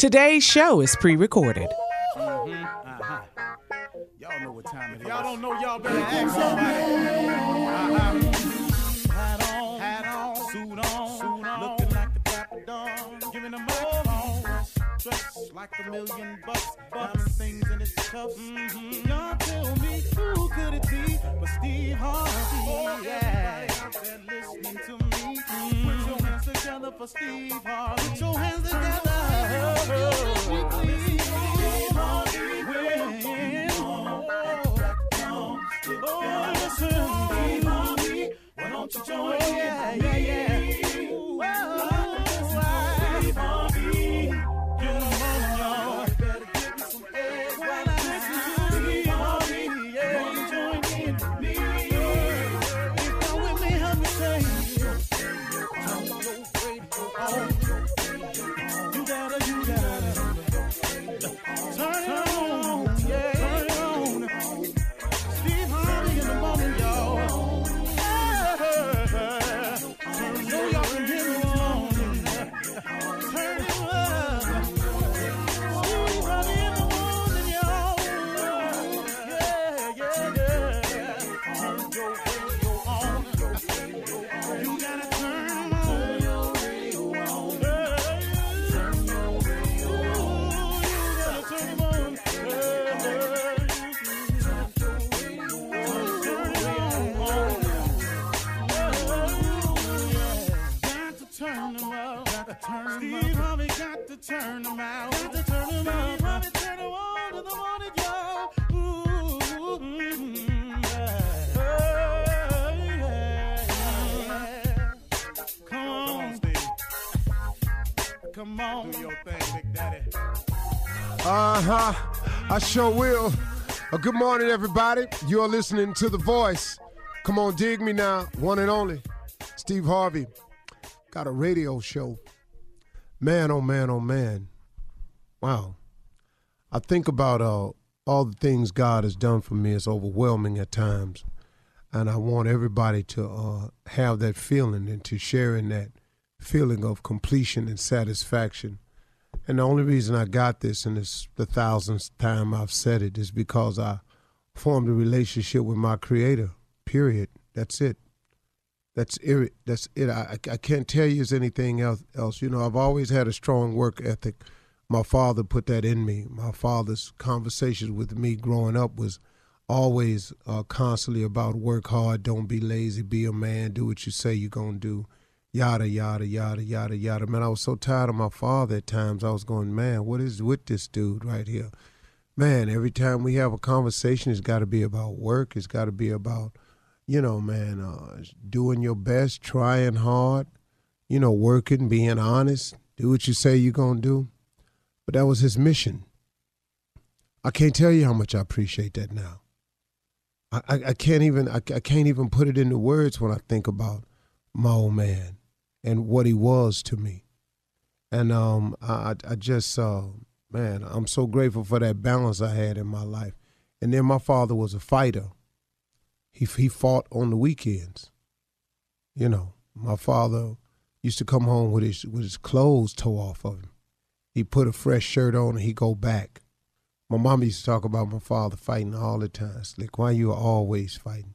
Today's show is pre recorded. Y'all know what time it is. Y'all don't know, y'all better ask somebody. Uh-huh. Hat on, hat on, suit on, suit on, looking like the Dapper Don, giving them microphone. Dressed like a million bucks, diamond things in its cuffs. Mm-hmm. Y'all tell me who could it be but Steve Harvey? Oh, yeah. Everybody out there listening to me, mm-hmm. Put your hands together for Steve Harvey. Put your hands together. Won't you join oh, yeah, yeah, yeah. Come on, Steve. Come on. Do your thing, Big Daddy. Uh huh. I sure will. Uh, good morning, everybody. You are listening to The Voice. Come on, dig me now. One and only. Steve Harvey. Got a radio show. Man, oh man, oh man. Wow. I think about uh, all the things God has done for me. It's overwhelming at times. And I want everybody to uh, have that feeling and to share in that feeling of completion and satisfaction. And the only reason I got this, and it's the thousandth time I've said it, is because I formed a relationship with my Creator. Period. That's it. That's it. That's it. I, I can't tell you as anything else, else. You know, I've always had a strong work ethic. My father put that in me. My father's conversations with me growing up was always uh, constantly about work hard, don't be lazy, be a man, do what you say you're gonna do yada yada yada yada yada. Man, I was so tired of my father at times. I was going, man, what is with this dude right here? Man, every time we have a conversation, it's got to be about work. It's got to be about, you know, man, uh, doing your best, trying hard, you know, working, being honest, do what you say you're gonna do. But that was his mission. I can't tell you how much I appreciate that now. I, I, I can't even I, I can't even put it into words when I think about my old man and what he was to me. And um, I, I just, uh, man, I'm so grateful for that balance I had in my life. And then my father was a fighter. He he fought on the weekends. You know, my father used to come home with his with his clothes tore off of him. He put a fresh shirt on and he go back. My mom used to talk about my father fighting all the time. It's like, why you always fighting?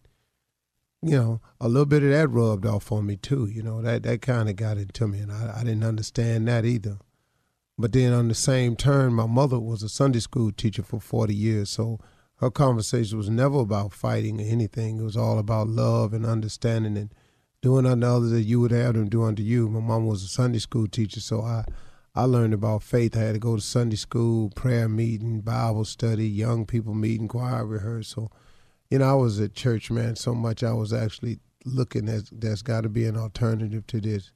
You know, a little bit of that rubbed off on me too. You know, that that kind of got into me, and I, I didn't understand that either. But then on the same turn, my mother was a Sunday school teacher for 40 years, so her conversation was never about fighting or anything. It was all about love and understanding and doing unto others that you would have them do unto you. My mom was a Sunday school teacher, so I I learned about faith. I had to go to Sunday school, prayer meeting, Bible study, young people meeting, choir rehearsal you know, I was at church, man, so much I was actually looking at there's got to be an alternative to this.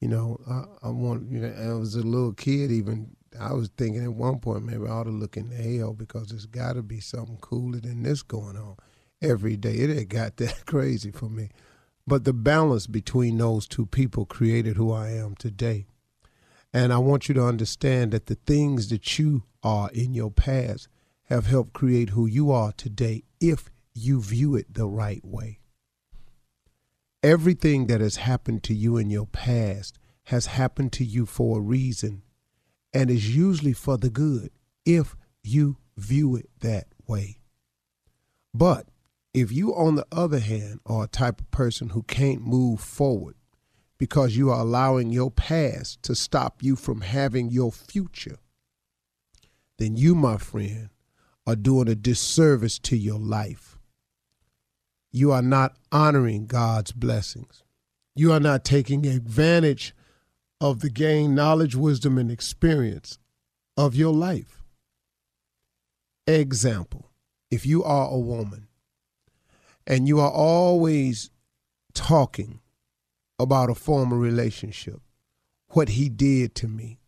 You know, I, I want, you know, I was a little kid even. I was thinking at one point maybe I ought to look in hell because there's got to be something cooler than this going on every day. It had got that crazy for me. But the balance between those two people created who I am today. And I want you to understand that the things that you are in your past have helped create who you are today if you view it the right way. Everything that has happened to you in your past has happened to you for a reason and is usually for the good if you view it that way. But if you, on the other hand, are a type of person who can't move forward because you are allowing your past to stop you from having your future, then you, my friend, are doing a disservice to your life you are not honoring God's blessings. You are not taking advantage of the gain knowledge, wisdom, and experience of your life. Example if you are a woman and you are always talking about a former relationship, what he did to me,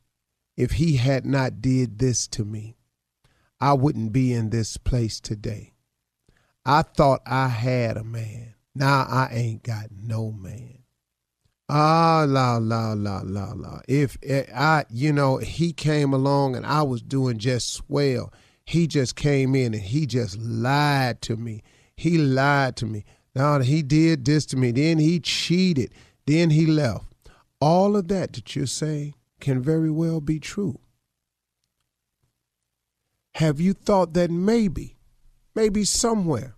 if he had not did this to me, I wouldn't be in this place today. I thought I had a man. Now I ain't got no man. Ah, la, la, la, la, la. If eh, I, you know, he came along and I was doing just swell, he just came in and he just lied to me. He lied to me. Now he did this to me. Then he cheated. Then he left. All of that that you're saying can very well be true. Have you thought that maybe, maybe somewhere,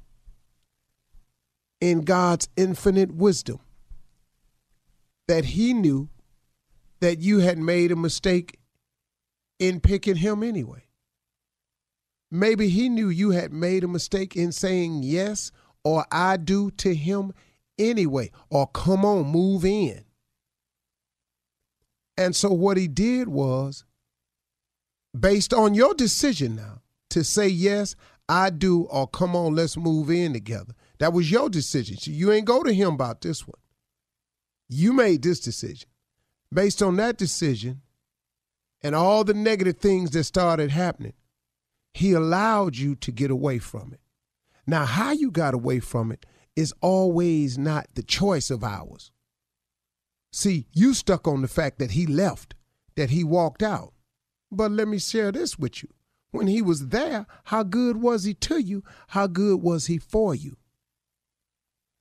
in God's infinite wisdom that he knew that you had made a mistake in picking him anyway. Maybe he knew you had made a mistake in saying yes or I do to him anyway, or come on, move in. And so what he did was, based on your decision now to say yes, I do, or come on, let's move in together. That was your decision. You ain't go to him about this one. You made this decision. Based on that decision and all the negative things that started happening, He allowed you to get away from it. Now, how you got away from it is always not the choice of ours. See, you stuck on the fact that he left, that he walked out. But let me share this with you. When he was there, how good was he to you? How good was he for you?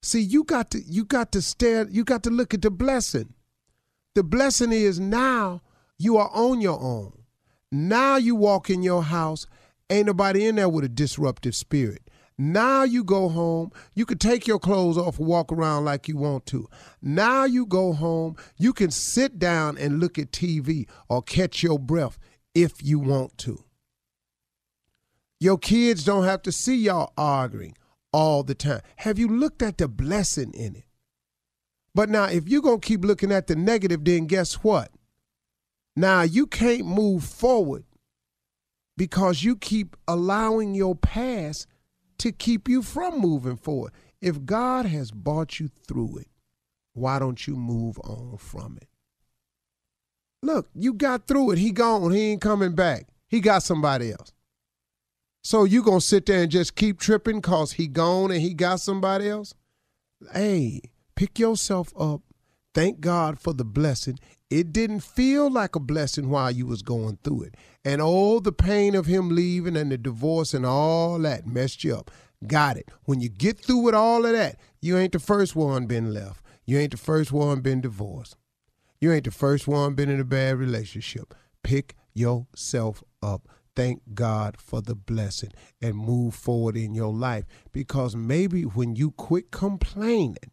See, you got to you got to stare, you got to look at the blessing. The blessing is now you are on your own. Now you walk in your house, ain't nobody in there with a disruptive spirit. Now you go home, you can take your clothes off and walk around like you want to. Now you go home, you can sit down and look at TV or catch your breath if you want to. Your kids don't have to see y'all arguing all the time. Have you looked at the blessing in it? But now, if you're going to keep looking at the negative, then guess what? Now, you can't move forward because you keep allowing your past to keep you from moving forward. If God has brought you through it, why don't you move on from it? Look, you got through it. He gone. He ain't coming back. He got somebody else. So you gonna sit there and just keep tripping cause he gone and he got somebody else? Hey, pick yourself up. Thank God for the blessing. It didn't feel like a blessing while you was going through it. And all the pain of him leaving and the divorce and all that messed you up. Got it. When you get through with all of that, you ain't the first one been left. You ain't the first one been divorced. You ain't the first one been in a bad relationship. Pick yourself up. Thank God for the blessing and move forward in your life. Because maybe when you quit complaining,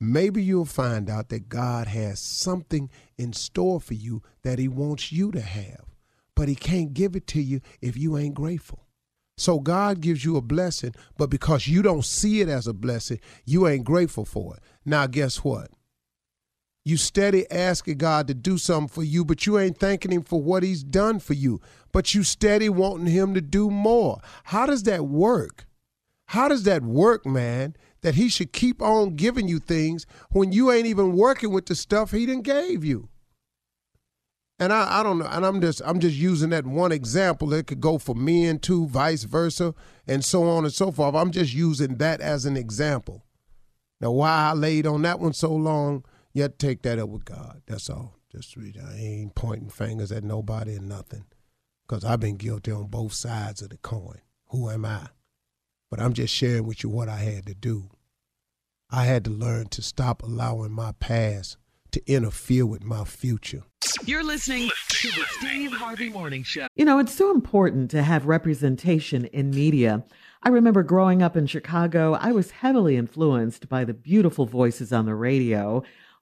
maybe you'll find out that God has something in store for you that He wants you to have. But He can't give it to you if you ain't grateful. So God gives you a blessing, but because you don't see it as a blessing, you ain't grateful for it. Now, guess what? You steady asking God to do something for you, but you ain't thanking Him for what He's done for you. But you steady wanting Him to do more. How does that work? How does that work, man? That He should keep on giving you things when you ain't even working with the stuff He done gave you. And I, I don't know, and I'm just I'm just using that one example. It could go for men too, vice versa, and so on and so forth. I'm just using that as an example. Now, why I laid on that one so long, you have to take that up with God. That's all. Just read I ain't pointing fingers at nobody and nothing, because I've been guilty on both sides of the coin. Who am I? But I'm just sharing with you what I had to do. I had to learn to stop allowing my past to interfere with my future. You're listening to the Steve Harvey Morning Show. You know, it's so important to have representation in media. I remember growing up in Chicago, I was heavily influenced by the beautiful voices on the radio.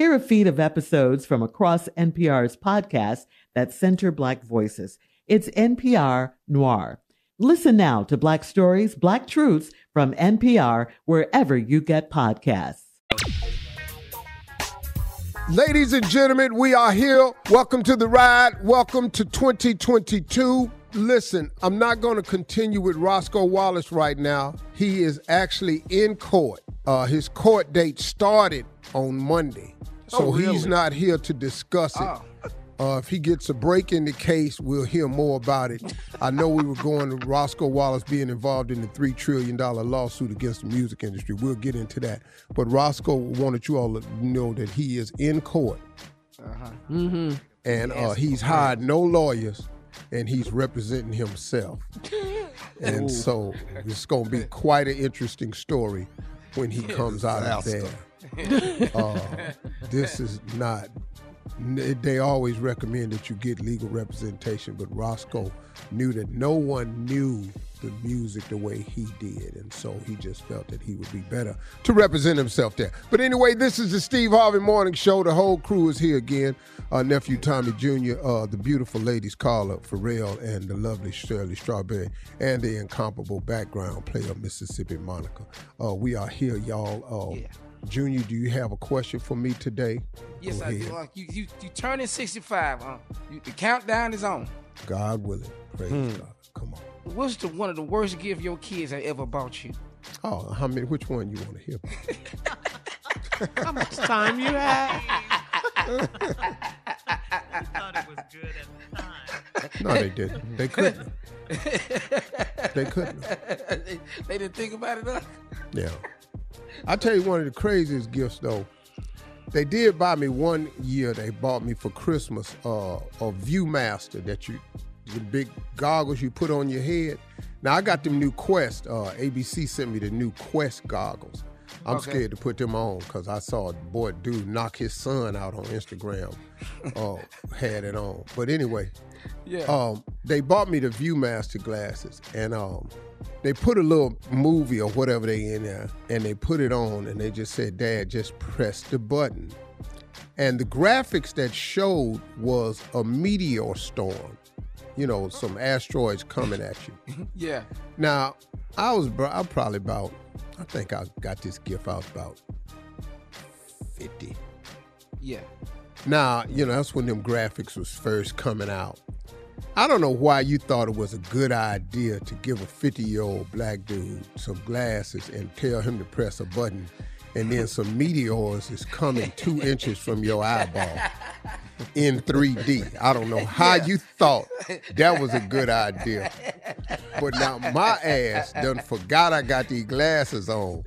Hear a feed of episodes from across NPR's podcasts that center Black voices. It's NPR Noir. Listen now to Black Stories, Black Truths from NPR wherever you get podcasts. Ladies and gentlemen, we are here. Welcome to the ride. Welcome to 2022. Listen, I'm not going to continue with Roscoe Wallace right now. He is actually in court. Uh, his court date started on Monday. So Oh, really? he's not here to discuss it. Oh. Uh, if he gets a break in the case, we'll hear more about it. I know we were going to Roscoe Wallace being involved in the $3 trillion lawsuit against the music industry. We'll get into that. But Roscoe wanted you all to know that he is in court. Uh-huh. And uh, he's hired no lawyers and he's representing himself. And so it's going to be quite an interesting story when he comes out of there. Uh, this is not. They always recommend that you get legal representation, but Roscoe knew that no one knew the music the way he did, and so he just felt that he would be better to represent himself there. But anyway, this is the Steve Harvey Morning Show. The whole crew is here again. Our nephew Tommy Jr., uh, the beautiful ladies Carla Ferrell, and the lovely Shirley Strawberry, and the incomparable background player Mississippi Monica. Uh, we are here, y'all. Uh, Junior, do you have a question for me today? Yes, I do. Uh, you, you, you turning 65. huh? you, the countdown is on. God willing. Praise Hmm. God. Come on. What's the one of the worst gifts your kids have ever bought you? Oh, how many? Which one you want to hear? How much time you have? thought it was good at the time. No, they didn't. They couldn't. They couldn't. they, they didn't think about it. Huh? Yeah. I tell you one of the craziest gifts though. They did buy me one year. They bought me for Christmas uh, a ViewMaster that you, the big goggles you put on your head. Now I got them new Quest. Uh, ABC sent me the new Quest goggles. I'm Okay. scared to put them on because I saw a boy dude knock his son out on Instagram. uh, had it on, but anyway, Yeah. um, they bought me the ViewMaster glasses, and um, they put a little movie or whatever they in there, and they put it on, and they just said, "Dad, just press the button." And the graphics that showed was a meteor storm, you know, some asteroids coming at you. yeah. Now, I was bro- I'm probably about, I think I got this gift out about fifty. Yeah. Now, you know, that's when them graphics was first coming out. I don't know why you thought it was a good idea to give a 50 year old black dude some glasses and tell him to press a button, and then some meteors is coming two inches from your eyeball in 3D. I don't know how you thought that was a good idea. But now my ass done forgot I got these glasses on.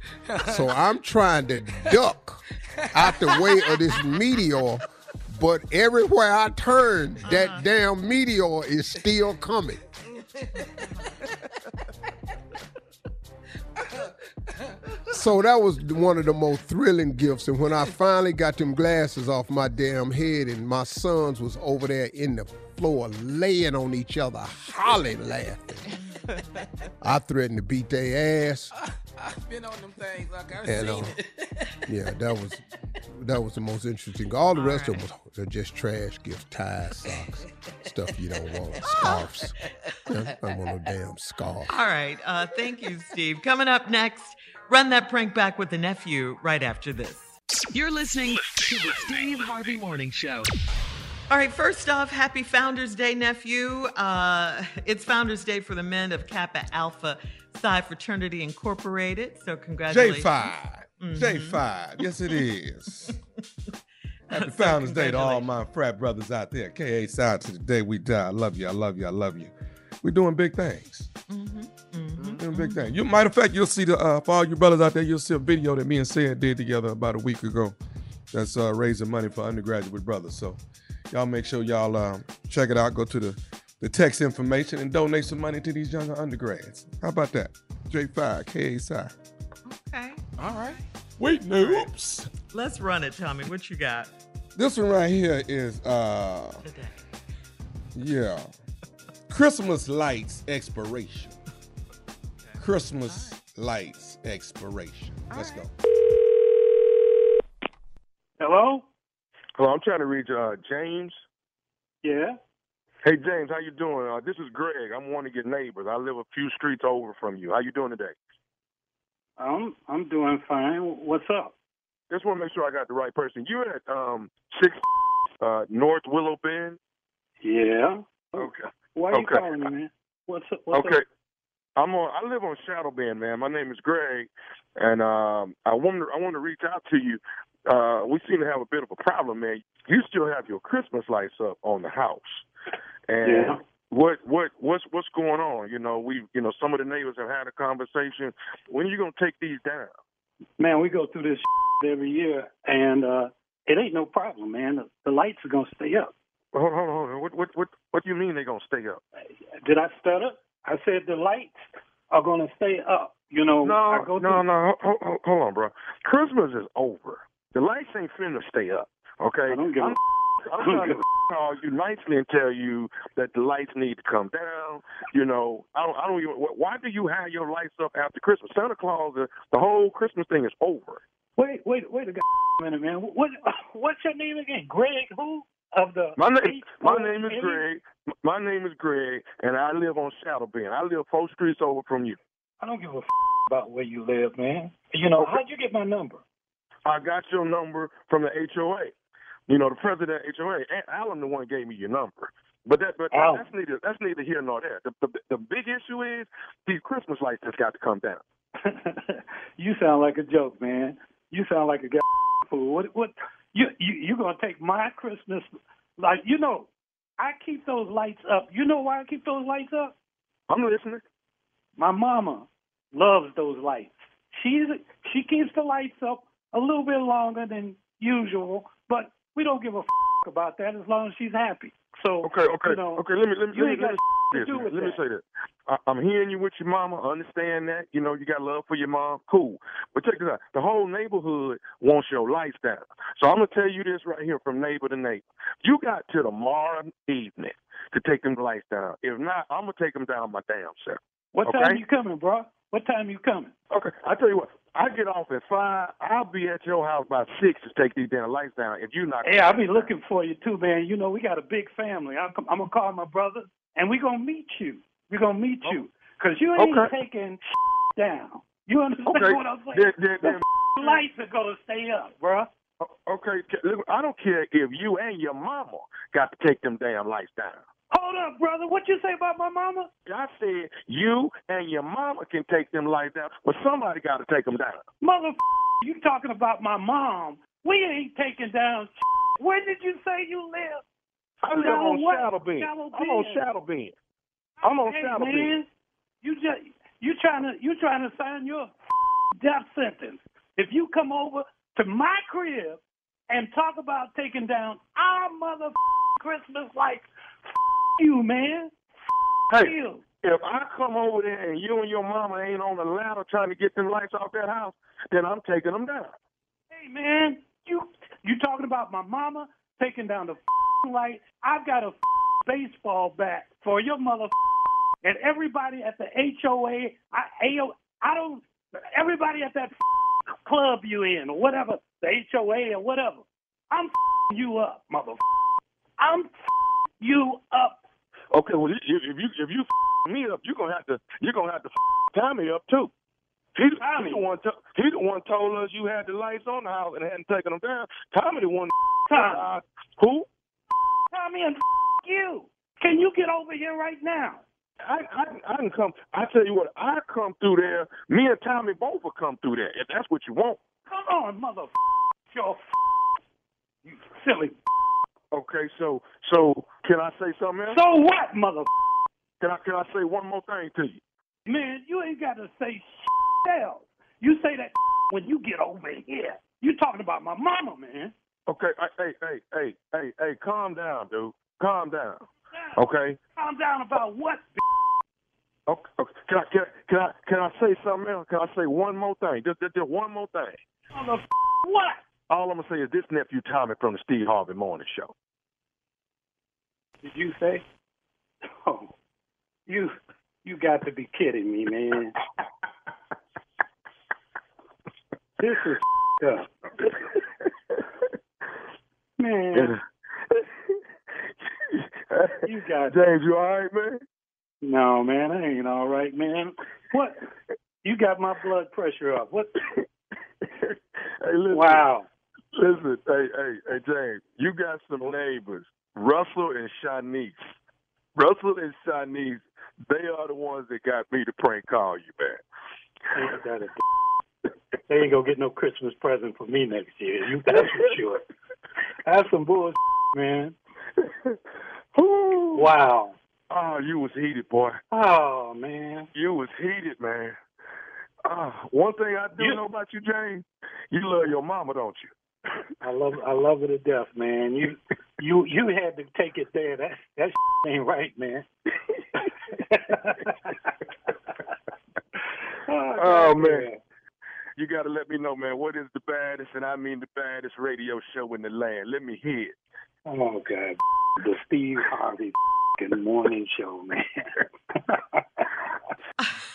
So I'm trying to duck out the way of this meteor, but everywhere I turn, that uh-huh. damn meteor is still coming. So that was one of the most thrilling gifts. And when I finally got them glasses off my damn head, and my sons was over there in the floor laying on each other, hollering, laughing. I threatened to beat their ass. I've been on them things. Like I've And, seen uh, it. Yeah, that was that was the most interesting. All the rest of them was they're just trash gifts, ties, socks, stuff you don't want, scarves. I don't want no damn scarf. All right. Uh, thank you, Steve. Coming up next, run that prank back with the nephew right after this. You're listening to the Steve Harvey Morning Show. All right, first off, happy Founders Day, nephew. Uh, it's Founders Day for the men of Kappa Alpha Psi Fraternity Incorporated. So, congratulations. J5. J5. Yes, it is. Happy Founders Day to all my frat brothers out there. KA side to the day we die. I love you. I love you. I love you. We're doing big things. Doing big things. You, matter of fact, you'll see the uh, for all you brothers out there, you'll see a video that me and Sid did together about a week ago. That's uh, raising money for undergraduate brothers. So y'all make sure y'all um, check it out. Go to the the text information and donate some money to these younger undergrads. How about that? J5 KA. Okay. All right. Wait, Nupes. Let's run it, Tommy. What you got This one right here is uh today? yeah. Christmas lights expiration. Christmas lights expiration. Let's go. Hello? Hello, I'm trying to reach uh, James. Yeah. Hey James, how you doing? Uh, this is Greg. I'm one of your neighbors. I live a few streets over from you. How you doing today? I'm I'm doing fine. What's up? Just want to make sure I got the right person. You at um six uh, North Willow Bend? Yeah. Okay. Why are you Okay. calling me, man? What's up? What's okay. up? I'm on. I live on Shadow Bend, man. My name is Greg, and um, I want I want to reach out to you. Uh, we seem to have a bit of a problem, man. You still have your Christmas lights up on the house, and Yeah. what what what's what's going on? You know, we you know some of the neighbors have had a conversation. When are you gonna take these down? Man, we go through this every year, and uh it ain't no problem, man. The, the lights are gonna stay up. Hold on, hold on. What what what what do you mean they're gonna stay up? Did I stutter? I said the lights are going to stay up. You know, No, no, no. Hold, hold, hold on, bro. Christmas is over. The lights ain't finna stay up. Okay. I don't give a I'm, I'm trying to call you nicely and tell you that the lights need to come down. You know, I don't. I don't even. Why do you have your lights up after Christmas? Santa Claus, the, the whole Christmas thing is over. Wait, wait, wait a minute, man. What, what's your name again? Greg who? Of the My name, my name is Greg. My name is Greg, and I live on Shadow Bend. I live four streets over from you. I don't give a f- about where you live, man. You know, how'd you get my number? I got your number from the HOA. You know, the president of HOA, Aunt Alan, the one gave me your number. But that, but Alan. that's neither that's neither here nor there. The, the the big issue is these Christmas lights just got to come down. you sound like a joke, man. You sound like a guy fool. What? What? You you you gonna take my Christmas? Like you know, I keep those lights up. You know why I keep those lights up? I'm listening. My mama loves those lights. She's she keeps the lights up a little bit longer than usual, but we don't give a f- about that as long as she's happy. So Okay, okay, you know, okay. Let me let me let me, let me, this, let me say this. I, I'm hearing you with your mama. Understand that. You know you got love for your mom. Cool. But check this out. The whole neighborhood wants your down. So I'm gonna tell you this right here from neighbor to neighbor. You got to tomorrow evening to take them lights down. If not, I'm gonna take them down my damn self. What okay? time you coming, bro? What time you coming? Okay, I tell you what. I get off at five. I'll be at your house by six to take these damn lights down. If you not, Hey, I'll be looking for you too, man. You know, we got a big family. I'm, I'm gonna call my brother, and we're gonna meet you. We're gonna meet oh. you, cause you ain't Okay. taking down. You understand Okay. what I'm saying? Then- then- then- the lights are gonna stay up, bruh. Okay, look, I don't care if you and your mama got to take them damn lights down. Hold up, brother. What you say about my mama? I said you and your mama can take them lights down, but somebody got to take them down. Mother, you talking about my mom? We ain't taking down. Where did you say you live? I live on what? Shadow Bend. Shadow I'm on. Shadow Bend. I'm on hey, Shadow man, Bend. You just you trying to you trying to sign your death sentence. If you come over to my crib and talk about taking down our mother Christmas lights, you man. Hey, you. if I come over there and you and your mama ain't on the ladder trying to get them lights off that house, then I'm taking them down. Hey man, you you talking about my mama taking down the light? I've got a baseball bat for your mother and everybody at the HOA. I AO, I don't. Everybody at that club you in or whatever the HOA or whatever. I'm you up, mother. I'm you up. Okay, well, if if you if you me up, you're gonna have to you're gonna have to Tommy up too. He, he the one to, he the one told us you had the lights on the house and hadn't taken them down. Tommy the one. Tommy. Who? Tommy and you. Can you get over here right now? I, I I can come. I tell you what, I come through there. Me and Tommy both will come through there if that's what you want. Come on, mother. Your you silly. Okay, so so can I say something else? So what, mother? Can I can I say one more thing to you? Man, you ain't got to say else. You say that when you get over here. You talking about my mama, man. Okay, I- hey hey hey hey hey, calm down, dude. Calm down. Okay. Calm down about what? Okay, okay. Can I can I, can I can I say something else? Can I say one more thing? Just, just, just one more thing. Mother what? All I'm gonna say is this nephew Tommy from the Steve Harvey Morning Show. Did you say? Oh, you you got to be kidding me, man. this is up. Man, you got James, you all right, man? No, man, I ain't all right, man. What? You got my blood pressure up. What? Hey, listen. Wow. Listen, hey, hey, hey, James, you got some neighbors, Russell and Shanice. Russell and Shanice, they are the ones that got me to prank call you, man. Ain't got it. They ain't gonna get no Christmas present for me next year. You that's for sure. That's some bullshit, man. Wow. Oh, you was heated, boy. Oh man. You was heated, man. Uh, one thing I do You- know about you, James, you love your mama, don't you? I love I love her to death, man. You you you had to take it there. That that ain't right, man. Oh, oh man. You got to let me know, man. What is the baddest, and I mean the baddest radio show in the land? Let me hear it. Oh God, the Steve Harvey morning show, man.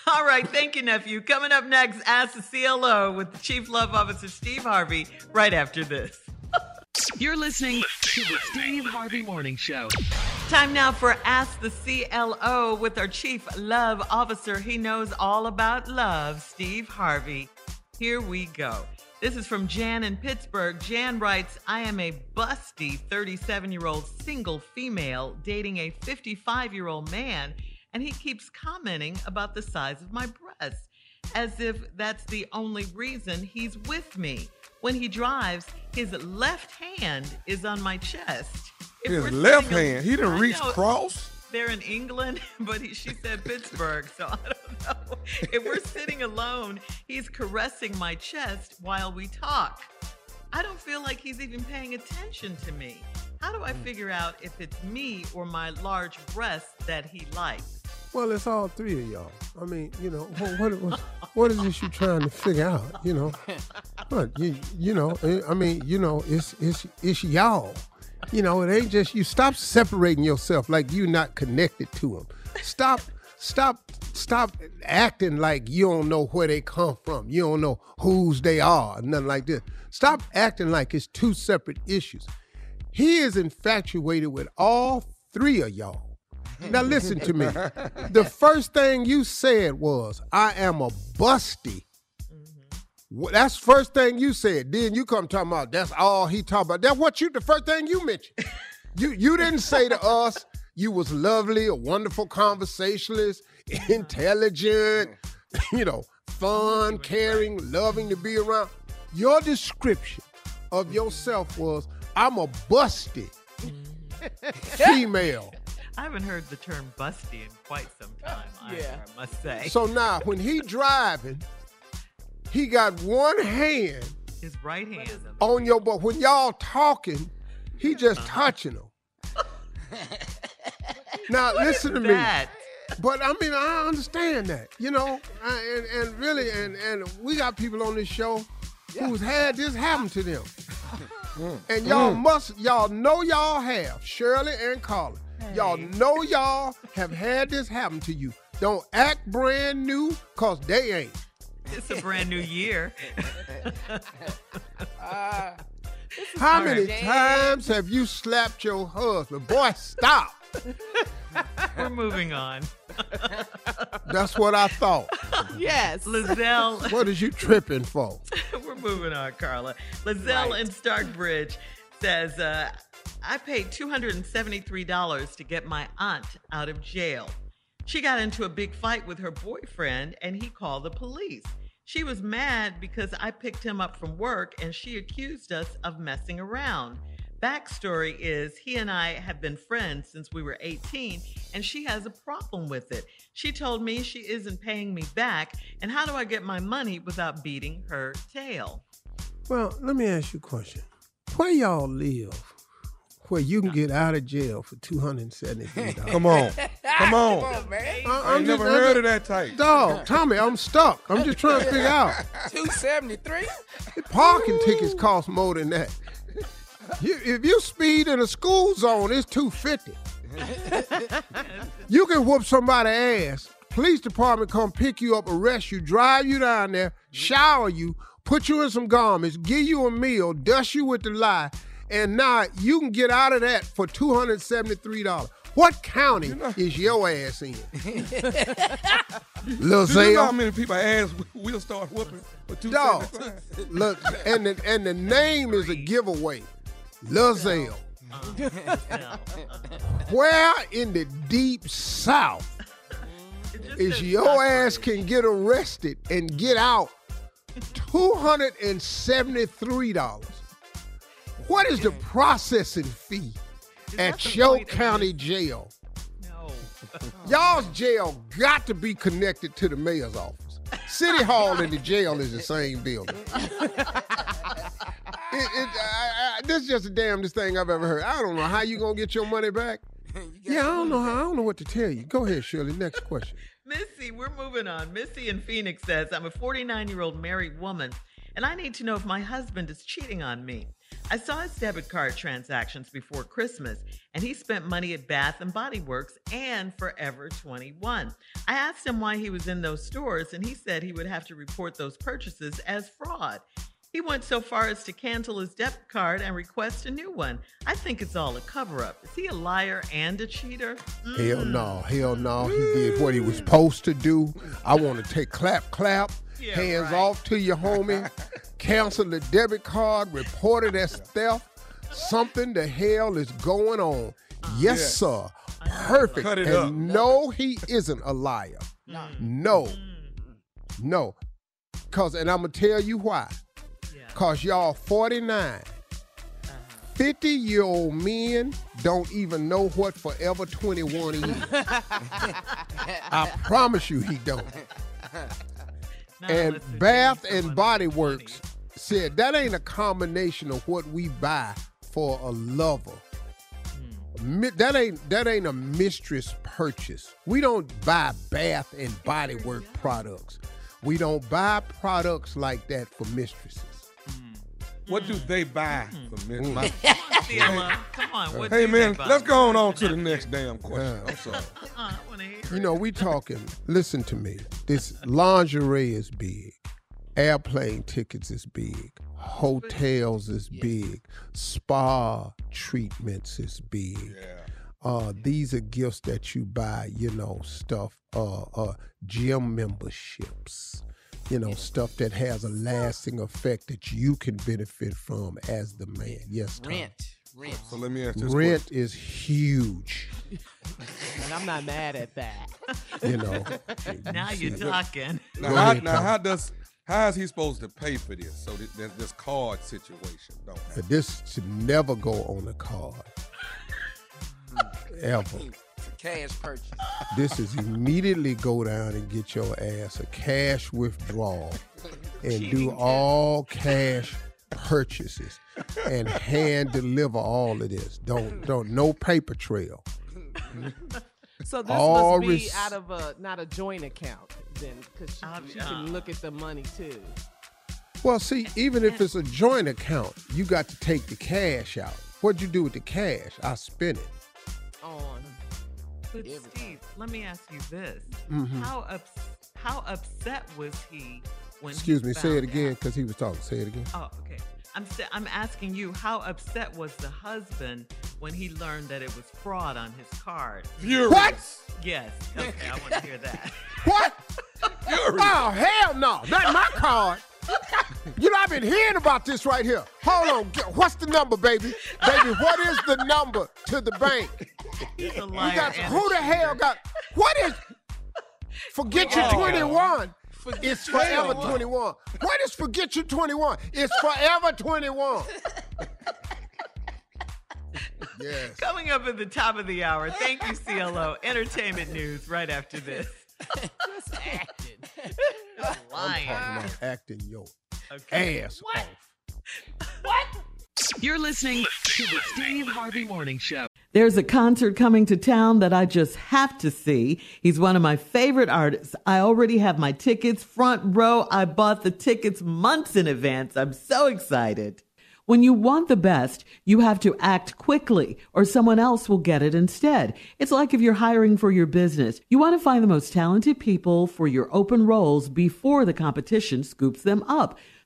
All right, thank you, nephew. Coming up next, Ask the CLO with the Chief Love Officer Steve Harvey right after this. You're listening to the Steve Harvey Morning Show. Time now for Ask the CLO with our Chief Love Officer. He knows all about love, Steve Harvey. Here we go. This is from Jan in Pittsburgh. Jan writes I am a busty 37 year old single female dating a 55 year old man, and he keeps commenting about the size of my breasts as if that's the only reason he's with me. When he drives, his left hand is on my chest. If His left a- hand. He didn't I reach know. cross. They're in England, but he, she said Pittsburgh, so I don't know. If we're sitting alone, he's caressing my chest while we talk. I don't feel like he's even paying attention to me. How do I Hmm. figure out if it's me or my large breasts that he likes? Well, it's all three of y'all. I mean, you know, what what, what, is this you trying to figure out? You know, what you you know? eh, I mean, you know, it's it's it's y'all. You know, it ain't just you. Stop separating yourself like you're not connected to them. Stop stop stop acting like you don't know where they come from. You don't know whose they are. Nothing like this. Stop acting like it's two separate issues. He is infatuated with all three of y'all. Now listen to me. The first thing you said was, "I am a busty." Mm-hmm. Wh- That's first thing you said. Then you come talking about that's all he talking about. That's what you the first thing you mentioned. You you didn't say to us you was lovely, a wonderful conversationalist, uh-huh. intelligent, you know, fun, caring, loving to be around. Your description of yourself was, I'm a busty mm-hmm. female. I haven't heard the term busty in quite some ah, time, either, Yeah. I must say. So now when he driving, he got one hand his right hand. on your but when y'all talking, he just uh-huh. touching them. now listen to me. But I mean, I understand that, you know, I- and and really, and and we got people on this show who's had this happen to them, mm. and y'all mm. must, y'all know y'all have Shirley and Colin. Y'all know y'all have had this happen to you. Don't act brand new, cause they ain't. It's a brand new year. Uh, How many right. times have you slapped your husband? Boy, stop. We're moving on. That's what I thought. yes. Lizelle. What is you tripping for? We're moving on, Carla. Lizelle in Starkbridge says, uh, I paid $273 to get my aunt out of jail. She got into a big fight with her boyfriend and he called the police. She was mad because I picked him up from work and she accused us of messing around. Backstory is he and I have been friends since we were 18 and she has a problem with it. She told me she isn't paying me back and how do I get my money without beating her tail? Well, let me ask you a question. Where y'all live where you can get out of jail for $273? Come on. Come on. I, I ain't never heard of that type. Dog, Tommy, I'm stuck. I'm just trying to figure out. 273? Parking tickets cost more than that. You, if you speed in a school zone, it's 250. You can whoop somebody's ass. Police department come pick you up, arrest you, drive you down there, shower you, put you in some garments, give you a meal, dust you with the lie, and now you can get out of that for $273. What county is your ass in? Do you know how many people ass we will start whooping for two Dog. Look, and the, and the name is a giveaway. Lozelle. Where in the deep south is your ass can get arrested and get out $273? What is the processing fee at your county jail? No. Y'all's jail got to be connected to the mayor's office. City Hall and the jail is the same building. it, it, I, I, this is just the damnedest thing I've ever heard. I don't know how you gonna get your money back. yeah, I don't know how. I don't know what to tell you. Go ahead, Shirley. Next question. Missy, we're moving on. Missy in Phoenix says, I'm a 49 year old married woman, and I need to know if my husband is cheating on me. I saw his debit card transactions before Christmas, and he spent money at Bath and Body Works and Forever 21. I asked him why he was in those stores, and he said he would have to report those purchases as fraud. He went so far as to cancel his debit card and request a new one. I think it's all a cover up. Is he a liar and a cheater? Hell mm. no, hell no. He did what he was mm. supposed to do. I want to take clap, clap, Yeah, hands right. off to your homie, cancel the debit card, report it as theft. Something the hell is going on. Yes, Yes. sir. Perfect. Cut it and up. no, he isn't a liar. No. Mm. No. Cause and I'm gonna tell you why. Cause y'all 49. 50 year old men don't even know what Forever 21 is. I promise you he don't. and Bath and Body Works said that ain't a combination of what we buy for a lover. Mi- That ain't that ain't a mistress purchase. We don't buy Bath and Body Work products. We don't buy products like that for mistresses. What do they buy for me? My- Cielo, come on. What hey do man, they buy? let's go on, on to the next damn question. I'm sorry. Uh, I want to hear You know, we talking. Listen to me. This lingerie is big. Airplane tickets is big. Hotels is big. Spa treatments is big. Uh, these are gifts that you buy. You know, stuff. Uh, uh, gym memberships. You know, stuff that has a lasting effect that you can benefit from as the man. Yes, Tom. Rent. Rent. So let me ask this Rent question. is huge. And I'm not mad at that. You know. Now you're talking. Now, how, ahead, now how does how is he supposed to pay for this? So th- there's this card situation. Don't happen. This should never go on a card. Ever. It's a cash purchase. This is immediately go down and get your ass a cash withdrawal and do all cash purchases and hand deliver all of this. Don't don't no paper trail. So this All must be rec- out of a not a joint account then, because she, she can look at the money too. Well, see, even if it's a joint account, you got to take the cash out. What'd you do with the cash? I spent it. On. But Steve, let me ask you this: Mhm. How ups- how upset was he when? he Excuse me, say it again because he was talking. Say it again. Oh, okay. I'm sa- I'm asking you, how upset was the husband when he learned that it was fraud on his card? Furious. What? Yes. Okay, I want to hear that. What? Oh, hell no. Not my card. You know, I've been hearing about this right here. Hold on. Get- What's the number, baby? Baby, what is the number to the bank? He's a You liar. got, who the hell got, what is, forget your Oh. 21. It's forever 21. 21. What is forget your 21? It's forever 21. Yes. Coming up at the top of the hour. Thank you, CLO. Entertainment news right after this. Just acting. I'm Lying. talking about acting your Okay. ass off. You're listening to the Steve Harvey Morning Show. There's a concert coming to town that I just have to see. He's one of my favorite artists. I already have my tickets front row. I bought the tickets months in advance. I'm so excited. When you want the best, you have to act quickly or someone else will get it instead. It's like if you're hiring for your business. You want to find the most talented people for your open roles before the competition scoops them up.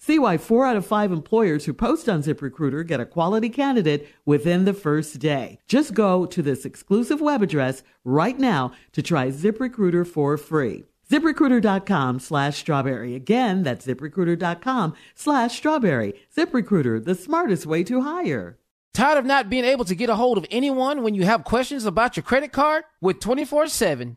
See why four out of five employers who post on ZipRecruiter get a quality candidate within the first day. Just go to this exclusive web address right now to try ZipRecruiter for free. ZipRecruiter.com slash strawberry. Again, that's ziprecruiter.com slash strawberry. ZipRecruiter, the smartest way to hire. Tired of not being able to get a hold of anyone when you have questions about your credit card? With 24 7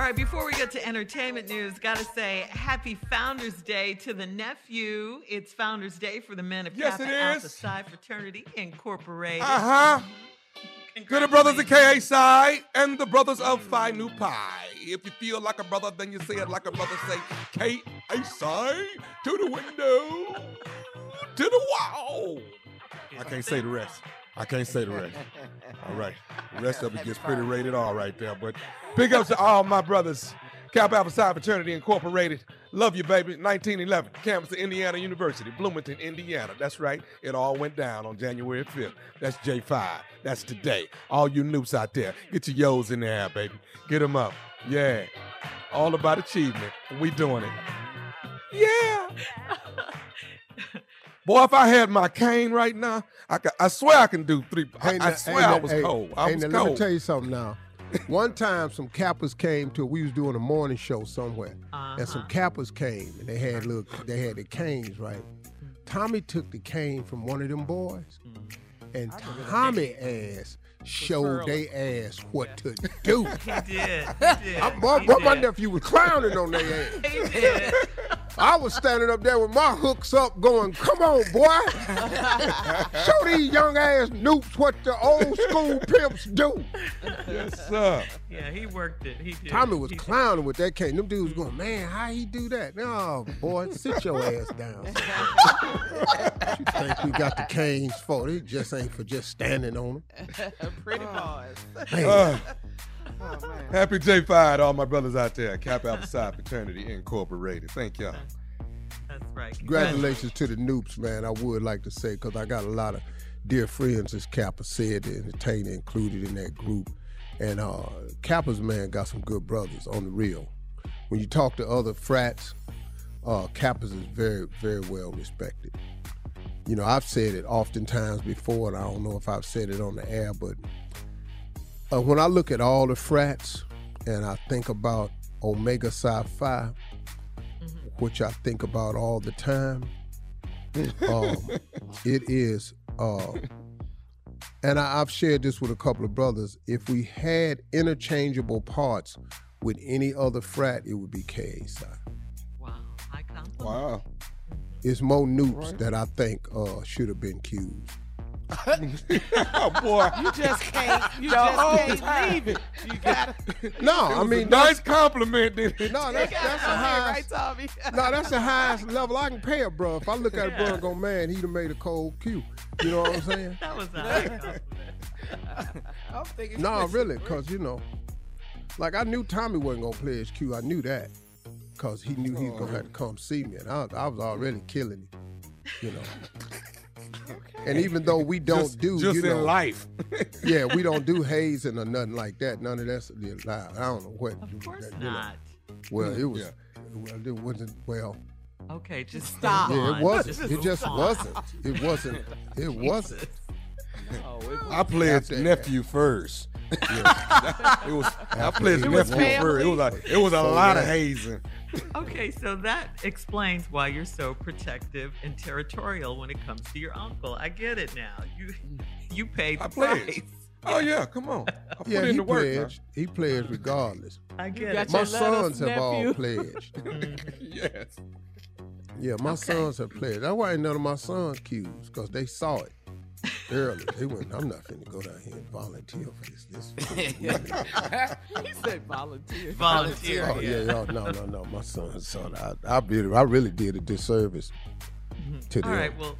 All right, before we get to entertainment news, got to say happy Founders Day to the nephew. It's Founders Day for the men of Yes, Kappa Alpha. Psi Fraternity Incorporated. Uh huh. To the brothers of KA Psi and the brothers of Phi Nu Pi. If you feel like a brother, then you say it like a brother. Say KA Psi to the window, to the wall. I can't say the rest. I can't say the rest. All right. The rest of it gets pretty rated all right there. But big ups to all my brothers. Kappa Alpha Psi Fraternity Incorporated. Love you, baby. 1911, campus of Indiana University, Bloomington, Indiana. That's right. It all went down on January 5th. That's J5. That's today. All you Nupes out there, get your yo's in the air, baby. Get them up. Yeah. All about achievement. We doing it. Yeah. Boy, if I had my cane right now, I, could, I swear I can do three. I, I swear I was cold. I hey, was now, Let me tell you something now. One time, some Kappas came to. We was doing a morning show somewhere, and some uh-huh. Kappas came, and they had little. They had the canes, right? Tommy took the cane from one of them boys, mm. and Tommy ass showed they ass what to do. He did. He did. I, boy, he boy, my did. nephew was clowning on their ass. He did. I was standing up there with my hooks up, going, "Come on, boy! Show these young ass Nupes what the old school pimps do." Yes, sir. Yeah, he worked it. He did. Tommy was He did. clowning with that cane. Them dudes going, "Man, how he do that?" No, boy, sit your ass down. what you think we got the canes for? It just ain't for just standing on them. Pretty boys. Uh, happy J5 to all my brothers out there. Kappa Alpha Psi Fraternity Incorporated. Thank y'all. That's right. Congratulations to the Nupes, man. I would like to say because I got a lot of dear friends, as Kappa said, the entertainer included in that group. And uh, Kappa's man got some good brothers on the real. When you talk to other frats, uh, Kappa's is very, very well respected. You know, I've said it oftentimes before, and I don't know if I've said it on the air, but uh, when I look at all the frats and I think about Omega Psi Phi, which I think about all the time, um, it is, uh, and I, I've shared this with a couple of brothers. If we had interchangeable parts with any other frat, it would be KA Psi. Wow. High compliment. Wow. It's more Nupes that I think uh, should have been Ques. oh boy. You just can't. You The just can't time. leave it. You gotta. No, It I mean a nice compliment. Didn't it? No, that's, that's the highest. right, Tommy. No, that's the highest level I can pay a bro. If I look at a bro and go, man, he'd have made a cold Que. You know what I'm saying? That was a high compliment. I'm thinking. No, really, because, you know, like I knew Tommy wasn't going to play his cue. I knew that because he knew he was going to have to come see me. And I, I was already killing him, you know. And even though we don't Just- do, just you know, in life. yeah, we don't do hazing or nothing like that. None of that's allowed. I don't know what. Of course you know. not. Well, it was. Yeah. Well, it wasn't. Well, Okay, just Stop. yeah, it wasn't. Just It just on. wasn't. It wasn't. It wasn't. Oh, it was, I played After- nephew first. Yeah. it was. I played it nephew was first. It was like it was a So lot of hazing. Okay, so that explains why you're so protective and territorial when it comes to your uncle. I get it now. You you paid the I pledged. price. Oh yeah, come on. I put Yeah, in he the work. pledged. He pledged regardless. I get got it. My sons have all pledged. Mm-hmm. yes. Yeah, my Okay. sons have pledged. That's why ain't none of my sons Ques because they saw it early. They went, I'm not finna go down here and volunteer for this. this he said volunteer. Volunteer. oh yeah, y'all, no, no, no. My son, saw it. I, I really, I really did a disservice to them. All right, well,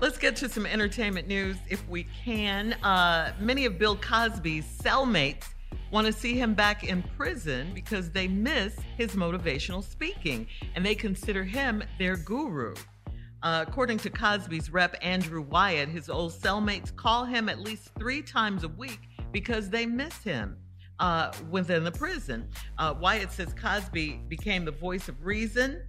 let's get to some entertainment news if we can. Uh, many of Bill Cosby's cellmates want to see him back in prison because they miss his motivational speaking and they consider him their guru. Uh, according to Cosby's rep, Andrew Wyatt, his old cellmates call him at least three times a week because they miss him uh, within the prison. Uh, Wyatt says Cosby became the voice of reason,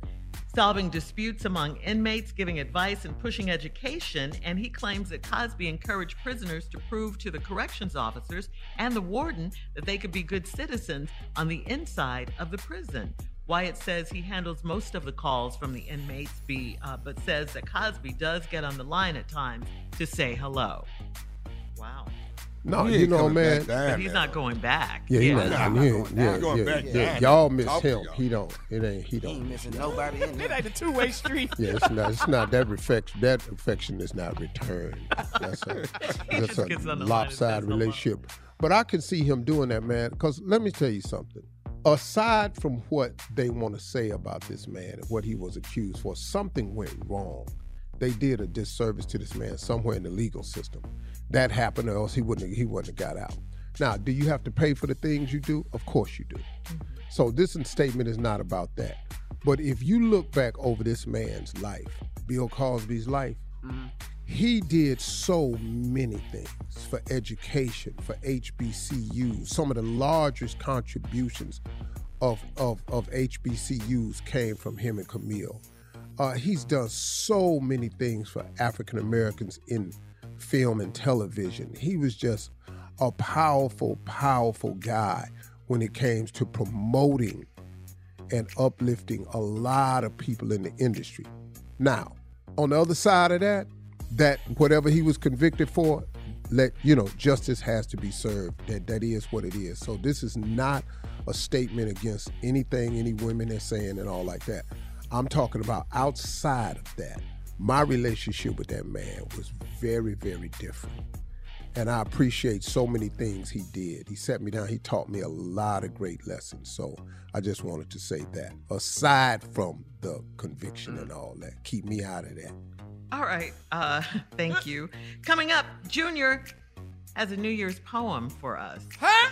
solving disputes among inmates, giving advice, and pushing education. And he claims that Cosby encouraged prisoners to prove to the corrections officers and the warden that they could be good citizens on the inside of the prison. Wyatt says he handles most of the calls from the inmates, be, uh, but says that Cosby does get on the line at times to say hello. Wow. No, He you ain't know, man. back down But he's there. not going back. Yeah, he Yeah. not, Nah, he not going yeah. Going yeah, back yeah. down. Y'all miss Talk him. y'all. He don't. It ain't. He He don't. ain't missing nobody in It ain't a two way street. Yeah, it's not. It's not that affection. That affection is not returned. That's a, He that's a gets on the line and lopsided relationship. But I can see him doing that, man. Because let me tell you something. Aside from what they want to say about this man and what he was accused for, something went wrong. They did a disservice to this man somewhere in the legal system. That happened, or else he wouldn't. He wouldn't have got out. Now, do you have to pay for the things you do? Of course you do. So this statement is not about that. But if you look back over this man's life, Bill Cosby's life, mm-hmm. He did so many things for education, for HBCUs. Some of the largest contributions of, of, of HBCUs came from him and Camille. Uh, he's done so many things for African Americans in film and television. He was just a powerful, powerful guy when it came to promoting and uplifting a lot of people in the industry. Now, on the other side of that, that whatever he was convicted for, let you know, justice has to be served. That that is what it is. So this is not a statement against anything any women are saying and all like that. I'm talking about outside of that. My relationship with that man was very, very different. And I appreciate so many things he did. He set me down, he taught me a lot of great lessons. So I just wanted to say that. Aside from the conviction and all that, keep me out of that. All right. Uh, thank you. Coming up, Junior has a New Year's poem for us. Huh?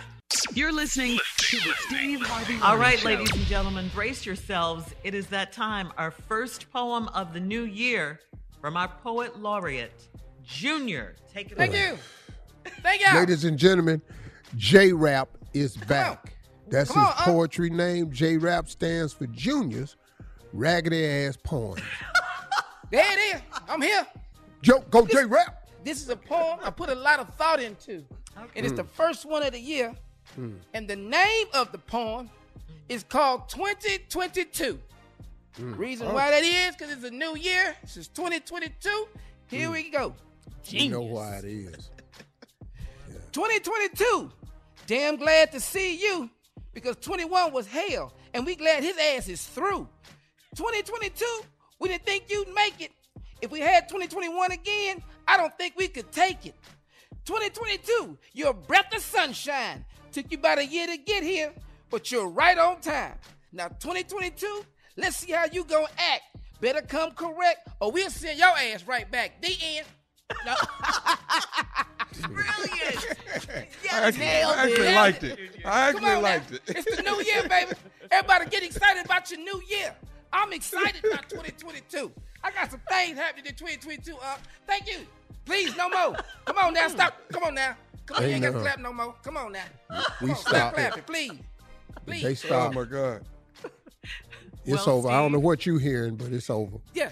You're listening to the Steve Harvey All Morning right, Show. ladies and gentlemen, brace yourselves. It is that time. Our first poem of the new year from our poet laureate, Junior. Take it Thank away. you. Thank you. Ladies and gentlemen, J Rap is back. That's Come his on, uh. poetry name. J Rap stands for Junior's Raggedy Ass Poem. There it is. I'm here. Joe, go J Rap. This is a poem I put a lot of thought into. And it's the first one of the year. Hmm. And the name of the poem is called 2022. Hmm. Reason Oh. why that is because it's a new year. This is 2022. Here hmm. we go. You know why it is. 2022. Damn glad to see you because 21 was hell and we glad his ass is through. 2022, we didn't think you'd make it. If we had 2021 again, I don't think we could take it. 2022, you're a breath of sunshine. Took you about a year to get here, but you're right on time. Now 2022, let's see how you gonna act. Better come correct or we'll send your ass right back. The end. No. Brilliant. I actually, I actually liked it. I actually on liked now. it. It's the new year, baby. Everybody get excited about your new year. I'm excited about 2022. I got some things happening in 2022. Uh, thank you. Please, no more. Come on now, stop. Come on now. Come on, you ain't got to clap no more. Come on now. We on, stop stop. clapping, please. Please. They Oh stop. my God. It's Well, over. I don't know what you're hearing, but it's over. Yeah.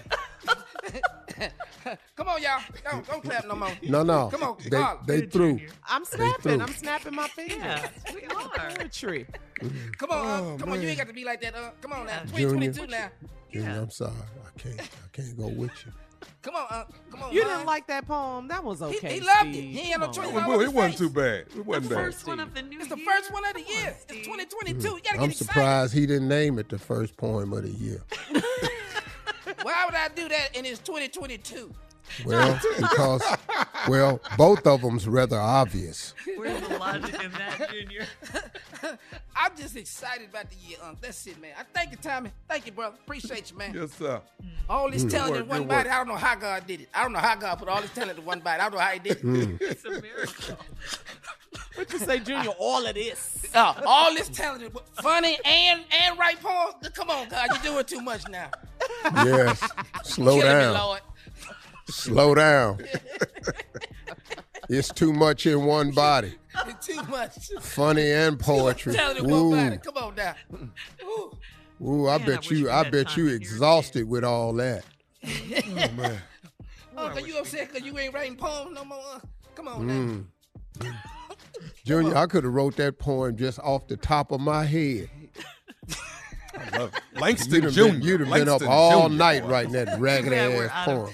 Come on, y'all. Don't, don't clap no more. No, no. Come on, They Carl. they Good, through. I'm snapping. I'm snapping my fingers. Yeah, we are. Poetry. Come on, uh, Oh, come on. You ain't got to be like that. Uh, come on now. Junior. 2022 now. Junior, Yeah. I'm sorry. I can't. I can't go with you. Come on, uh, come on. You Mom. didn't like that poem? That was okay. he loved it. He ain't had no Come choice. on. It, All wa- over it his wasn't face. too bad. It wasn't The bad. first one of the new It's the year. first one of the Come on, year. It's Steve. 2022. You gotta I'm get excited. surprised he didn't name it the first poem of the year. Why would I do that and it's 2022? Well, because well, both of them's rather obvious. Where's the logic in that, Junior? I'm just excited about the year, Unc. That's it, man. I thank you, Tommy. Thank you, brother. Appreciate you, man. Yes, sir. All this mm. talent work, in one good body. I don't know how God did it. I don't know how God put all this talent in one body. I don't know how he did it. Mm. It's a miracle. What you say, Junior? All of this. Uh, all this talent, funny and and write poems. Come on, God, you're doing too much now. Yes. Slow Killing me, down. Lord. Slow down. it's too much in one body. It's too much. Funny and poetry. Talented one Ooh, body. Come on now. Ooh. ooh, I Man, bet wish you, I bet you to hear it exhausted with all that. Oh man. Oh, cause you upset cause you ain't writing poems no more? Come on now. Junior, I could have wrote that poem just off the top of my head. I love it. Langston You'd Jr. been, you'd have been up Langston all Jr. night writing that ragged Yeah, ass poem.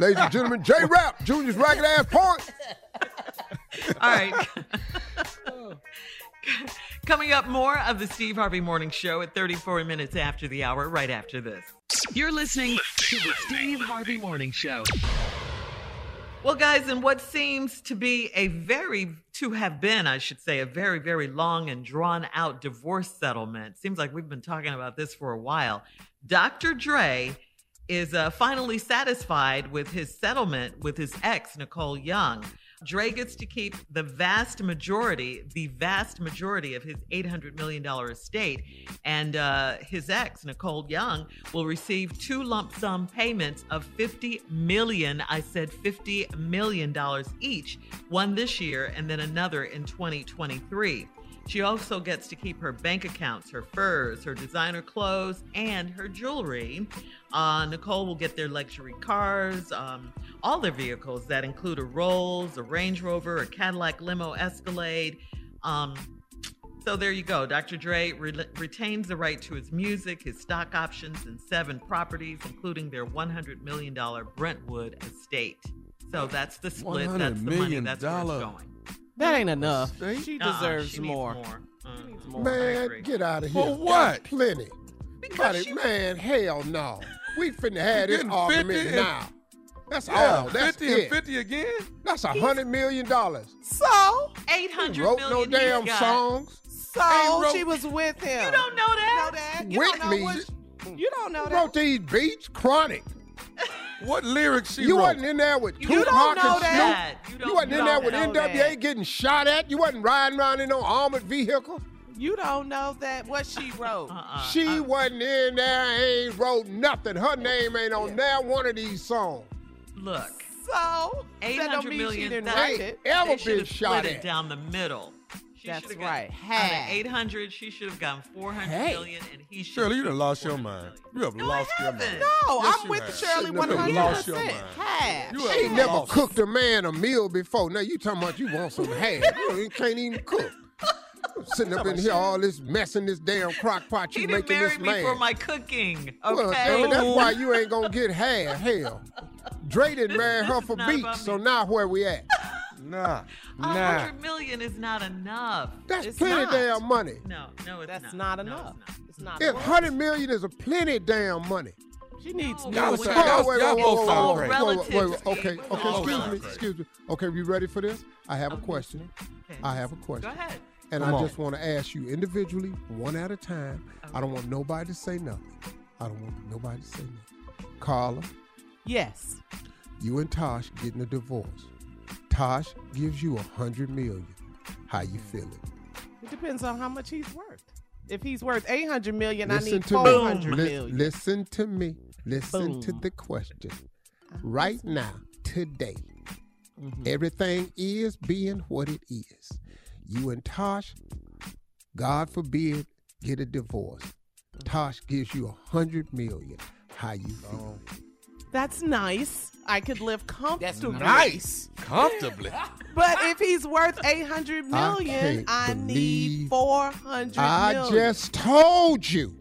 Ladies and gentlemen, J Rap, Junior's ragged ass poem. All right. Coming up, more of the Steve Harvey Morning Show at 34 minutes after the hour, right after this. You're listening to the Steve Harvey Morning Show. Well, guys, in what seems to be a very, to have been, I should say, a very, very long and drawn out divorce settlement, seems like we've been talking about this for a while. Dr. Dre is uh, finally satisfied with his settlement with his ex, Nicole Young. Dre gets to keep the vast majority, the vast majority of his $800 million estate. And uh, his ex, Nicole Young, will receive two lump sum payments of 50 million. I said $50 million each, one this year and then another in 2023. She also gets to keep her bank accounts, her furs, her designer clothes, and her jewelry. Uh, Nicole will get their luxury cars, um, all their vehicles that include a Rolls, a Range Rover, a Cadillac limo Escalade. Um, so there you go. Dr. Dre re- retains the right to his music, his stock options, and seven properties, including their $100 million Brentwood estate. So that's the split. That's the money. That's where it's going. That ain't enough. State? She Uh-uh, deserves she needs more. more. Uh, She needs more. Man, get out of here. For what? Plenty. Because Buddy, she- man, hell no. We finna have this getting argument 50 and- now. That's Yeah, all. That's 50 it. and 50 again? That's a hundred million dollars. So, Eight hundred Wrote million. no damn got. songs. so wrote- she was with him. You don't know that? know that? You With don't know me. what? You don't know that. Wrote these beats, chronic. What lyrics she you wrote? wasn't in there with You Tupac don't know and that. Snoop. You You, don't- wasn't you in there with NWA that. getting shot at. You wasn't riding around in no armored vehicle. You don't know that. What she wrote. Uh-uh. she I- wasn't in there. Ain't wrote nothing. Her name ain't on Yeah. now one of these songs. Look, So eight that don't hundred mean she million. didn't that- write it. Ever they been shot at. it down the middle. She That's should right. Got, out of Half. eight hundred, she should have gotten four hundred Hey. million, and he should. Shirley, you have done lost your mind. You have No, I lost your mind. haven't. No, Yes, I'm you with have. Shirley Shouldn't have hundred lost your mind. Half. You She have ain't never lost. cooked a man a meal before. Now you talking about you want some half. You can't even cook. Sitting up in here, all this mess in this damn crock pot He you didn't making marry this me man. for my cooking. Well, Okay. damn that's why you ain't gonna get half. Hell, Dre didn't marry her this for not about beats. So now where we at? Nah, A nah. hundred million is not enough. That's It's plenty not. damn money. No, no, it's That's not. not No, enough. it's not. It's not. If hundred million is a plenty damn money. She needs No, new Y'all you- Hold y'all- wait, y'all wait, both wait, sound wait, crazy. wait, wait, wait, Okay, okay, All excuse me, excuse me. Okay, you ready for this? I have a I'm question. Okay. I have a question. Go ahead. And Come I on. just want to ask you individually, one at a time. I don't want nobody to say nothing. I don't want nobody to say nothing. Carla, Yes. you and Tosh getting a divorce. Tosh gives you a hundred million. How you feeling? It depends on how much he's worth. If he's worth eight hundred million, I Listen need to four me. hundred Lis- million. listen to me. Listen to the question. Right now, today, Mhm. everything is being what it is. You and Tosh, God forbid, get a divorce. Tosh gives you a hundred million. How you feel? That's nice. I could live comfortably. Nice. Comfortably. But if he's worth eight hundred million, can't I, need believe four hundred I million. just told you.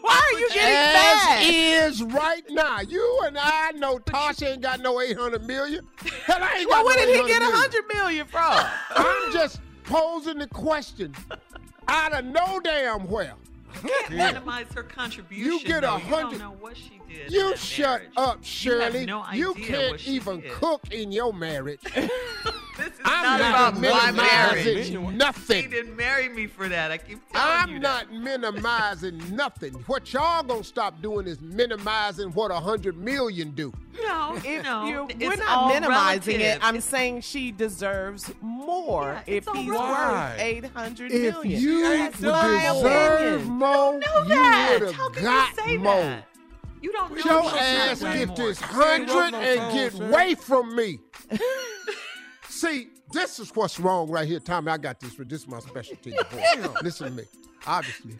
Why are you getting As mad? is right now. You and I know Tasha ain't got no 800 million. Hell, I ain't Well, got where no did he get a hundred million from? I'm just posing the question out of no damn where. Can't minimize her contribution. You get a. You hundred- don't know what she did. You shut marriage. up, You Shirley. have no You can't even did. cook in your marriage. This is I'm not not about my marriage. minimizing He nothing. didn't marry me for that. I keep telling you I'm not minimizing nothing. What y'all gonna stop doing is minimizing what a hundred million do. No, If no. you're, we're not minimizing relative. it. I'm saying she deserves more Yeah, if it's all he's right. worth eight hundred If you That's would deserve opinion. more, know you that. would How have can got you say more. that? You don't know. Your she's not ass done get this She ain't wrote hundred and get son. away from me. See, this is what's wrong right here. Tommy, I got this. This is my specialty. divorce. Listen to me. Obviously.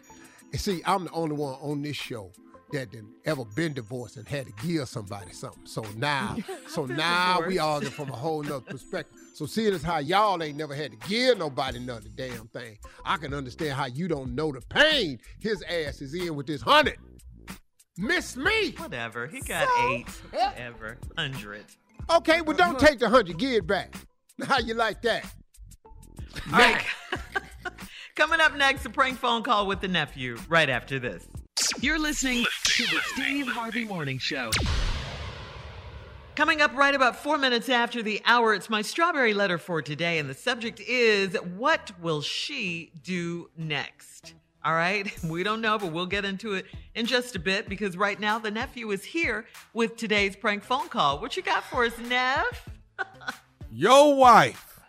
And see, I'm the only one on this show that done ever been divorced and had to give somebody something. So now, so now we argue from a whole nother perspective. So seeing as how y'all ain't never had to give nobody another damn thing, I can understand how you don't know the pain his ass is in with this hundred. Miss me. Whatever. He got eight. Whatever. Hundred. Okay, well don't take the hundred, give it back. How you like that? All right. Coming up next, a prank phone call with the nephew. Right after this. You're listening to the Steve Harvey Morning Show. Coming up right about four minutes after the hour, it's my strawberry letter for today, and the subject is What will she do next? All right, we don't know, but we'll get into it in just a bit because right now the nephew is here with today's prank phone call. What you got for us, Neff? Your wife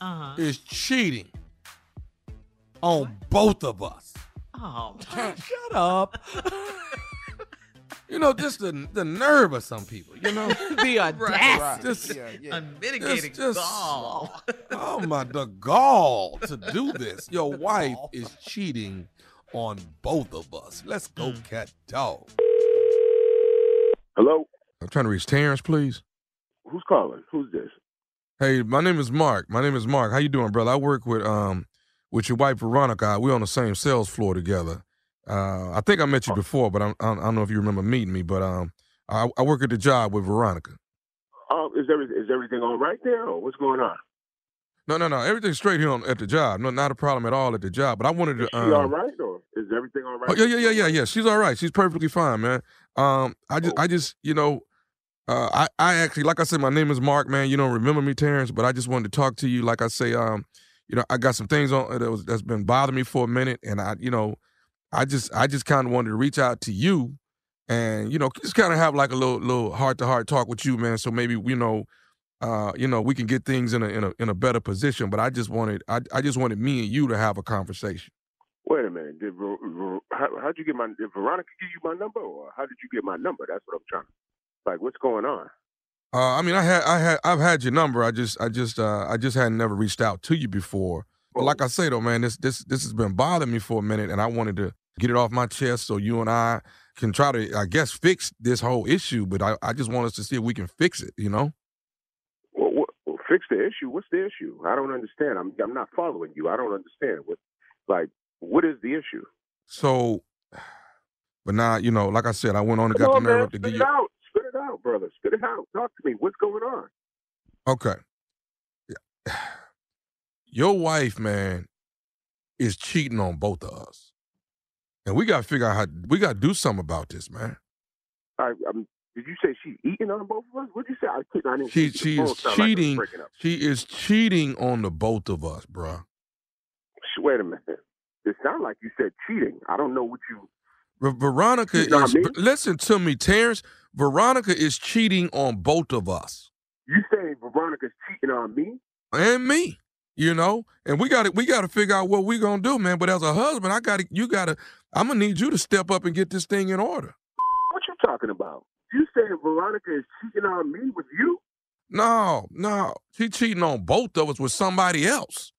Uh-huh. is cheating on both of us. Oh, Shut up. you know, just the the nerve of some people. You know, the audacity. Just, Yeah, yeah. Unmitigated just- gall. oh my, the gall to do this. Your wife is cheating on both of us. Let's go, cat dog. Hello, I'm trying to reach Terrence, please. who's calling? Who's this? Hey, my name is Mark. My name is Mark. How you doing, brother? I work with um with your wife Veronica. We're on the same sales floor together. Uh, I think I met you before, but I'm, I don't know if you remember meeting me. But um, I, I work at the job with Veronica. Um, is every, is everything all right there, or what's going on? No, no, no. Everything's straight here on, at the job. No, not a problem at all at the job. But I wanted to. Is she Um, all right, or is everything all right? Oh yeah, yeah, yeah, yeah, yeah. She's all right. She's perfectly fine, man. Um, I just, I just, you know, uh, I, I actually, like I said, my name is Mark, man. You don't remember me, Terrence, but I just wanted to talk to you. Like I say, um, you know, I got some things on that was that's been bothering me for a minute, and I, you know, I just, I just kind of wanted to reach out to you, and you know, just kind of have like a little, little heart to heart talk with you, man. So maybe you know. Uh, you know, we can get things in a in a in a better position. But I just wanted, I I just wanted me and you to have a conversation. Wait a minute. Did how, how'd you get my? Did Veronica give you my number, or how did you get my number? That's what I'm trying. to Like, what's going on? Uh, I mean, I had, I had, I've had your number. I just, I just, uh, I just hadn't never reached out to you before. But like I say though, man, this, this, this has been bothering me for a minute, and I wanted to get it off my chest so you and I can try to, I guess, fix this whole issue. But I, I just want us to see if we can fix it. You know? Well, what, well, fix the issue. What's the issue? I don't understand. I'm I'm not following you. I don't understand. What like what is the issue? So, but now, you know, like I said, I went on and Come got on, the nerve man. to get you. out. Out, brother. Spit it out. Talk to me. What's going on? Okay. Your wife, man, is cheating on both of us. And we gotta figure out how we gotta do something about this, man. I, I'm, did you say she's eating on both of us? What did you say? I couldn't. I didn't She she is like cheating. up. She is cheating on the both of us, bruh. Wait a minute. It sounded like you said cheating. I don't know what you. Veronica You know what is I mean? listen to me, Terrence. Veronica is cheating on both of us You saying Veronica's cheating on me? and me. You know, and we got to we got to figure out what we gonna do, man. But as a husband, I got to you got to. I'm gonna need you to step up and get this thing in order. What you talking about? You saying Veronica is cheating on me with you? No, no, she cheating on both of us with somebody else.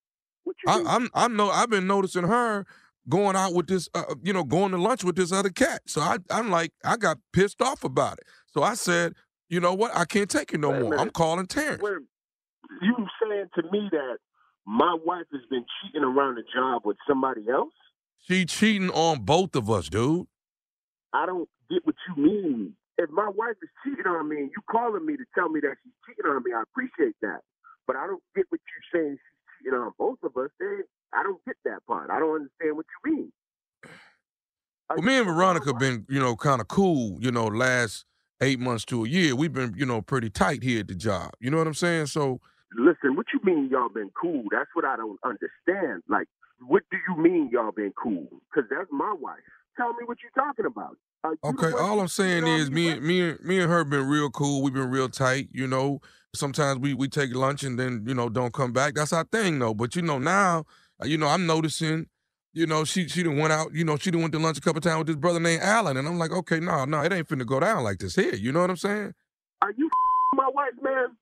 I, I'm I'm no I've been noticing her going out with this, uh, you know, going to lunch with this other cat. So I I'm like I got pissed off about it. So I said, you know what, I can't take it no Wait more. I'm calling Terrence. Wait, you saying to me that my wife has been cheating around the job with somebody else? She cheating on both of us, dude. I don't get what you mean. If my wife is cheating on me and you calling me to tell me that she's cheating on me, I appreciate that. But I don't get what you're saying she's cheating on both of us. Then I don't get that part. I don't understand what you mean. Well, me and Veronica been, you know, kind of cool, you know, last eight months to a year. We've been, you know, pretty tight here at the job. You know what I'm saying? So Listen, what you mean y'all been cool? That's what I don't understand. Like, what do you mean y'all been cool? Because that's my wife. Tell me what you're talking about. You Okay, all I'm saying is me, and me, and me and her been real cool. We've been real tight. You know, sometimes we we take lunch and then you know don't come back. That's our thing, though. But you know now, Uh, you know I'm noticing you know, she she done went out, you know, she done went to lunch a couple times with this brother named Alan. And I'm like, okay, no, no, it ain't finna go down like this here. You know what I'm saying? Are you my wife, man?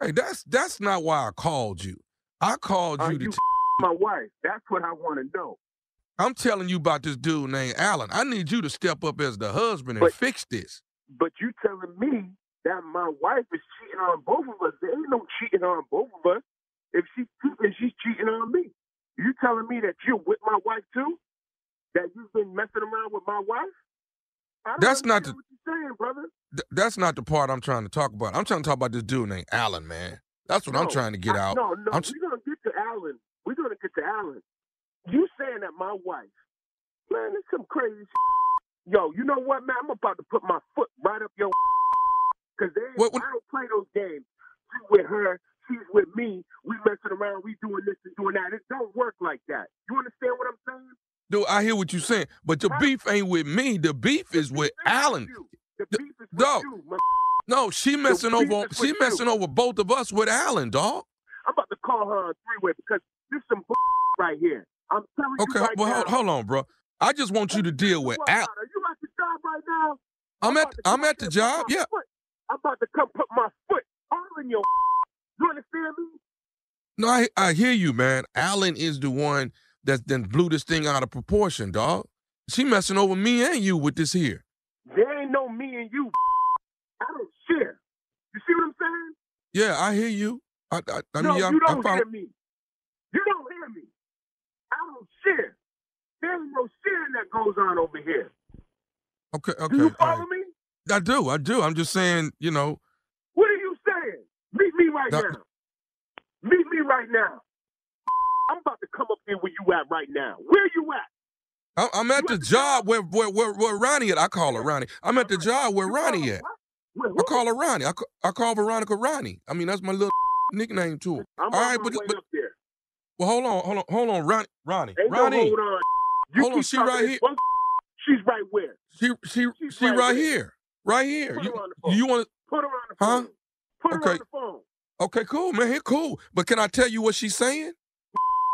Hey, that's that's not why I called you. I called Are you to you t- my wife? That's what I want to know. I'm telling you about this dude named Alan. I need you to step up as the husband and But- fix this. But you telling me that my wife is cheating on both of us? There ain't no cheating on both of us. If she's cheating, she's cheating on me. You telling me that you're with my wife too? That you've been messing around with my wife? I don't That's not the- what you're saying, brother. Th- that's not the part I'm trying to talk about. I'm trying to talk about this dude named Alan, man. That's what I'm trying to get I- out. No, no, I'm we're gonna get to Alan. We're gonna get to Alan. You saying that my wife, man, it's some crazy. Shit. Yo, you know what, man? I'm about to put my foot right up your. Cause they, ain't- I don't play those games. With her. She's with me. We messing around. We doing this and doing that. It don't work like that. You understand what I'm saying? Dude, I hear what you're saying, but the beef ain't with me. The beef is with Alan. The beef is with Dog. you. My, No, she messing over. She messing you. over both of us with Alan, dog. I'm about to call her on three way because this some right here. I'm telling Okay, you right well, hold, hold on, bro. I just want you to deal with What Al. about her? You at the job right now? I'm at I'm at the job. Yeah. I'm about to come put my foot all in your. Me? No, I I hear you, man. Alan is the one that then blew this thing out of proportion, dog. She messing over me and you with this here. There ain't no me and you. I don't share. You see what I'm saying? Yeah, I hear you. I I, I no, mean, you don't follow. hear me. You don't hear me. I don't share. There ain't no sharing that goes on over here. Okay, okay. Do you follow right. me? I do, I do. I'm just saying, you know, What are you saying? Meet me right No. now. Meet me right now. I'm about to come up here where you at right now. Where you at? I'm, at the job where, where where where Ronnie at. I call her Ronnie. I'm at the job where Ronnie at. I call her Ronnie. I, ca- I call Veronica Ronnie. I mean, that's my little nickname to her. I'm All right, but, but up there. well, hold on, hold on, hold on, Ronnie, Ronnie, Ain't Ronnie. no hold on. You Hold on, she right here. She's right where? She she She's she right right here, right here. Put You her on the phone. you want to? Put her on the Huh? phone. Put her Okay. on the phone. Okay, cool, man. Here, cool. But can I tell you what she's saying?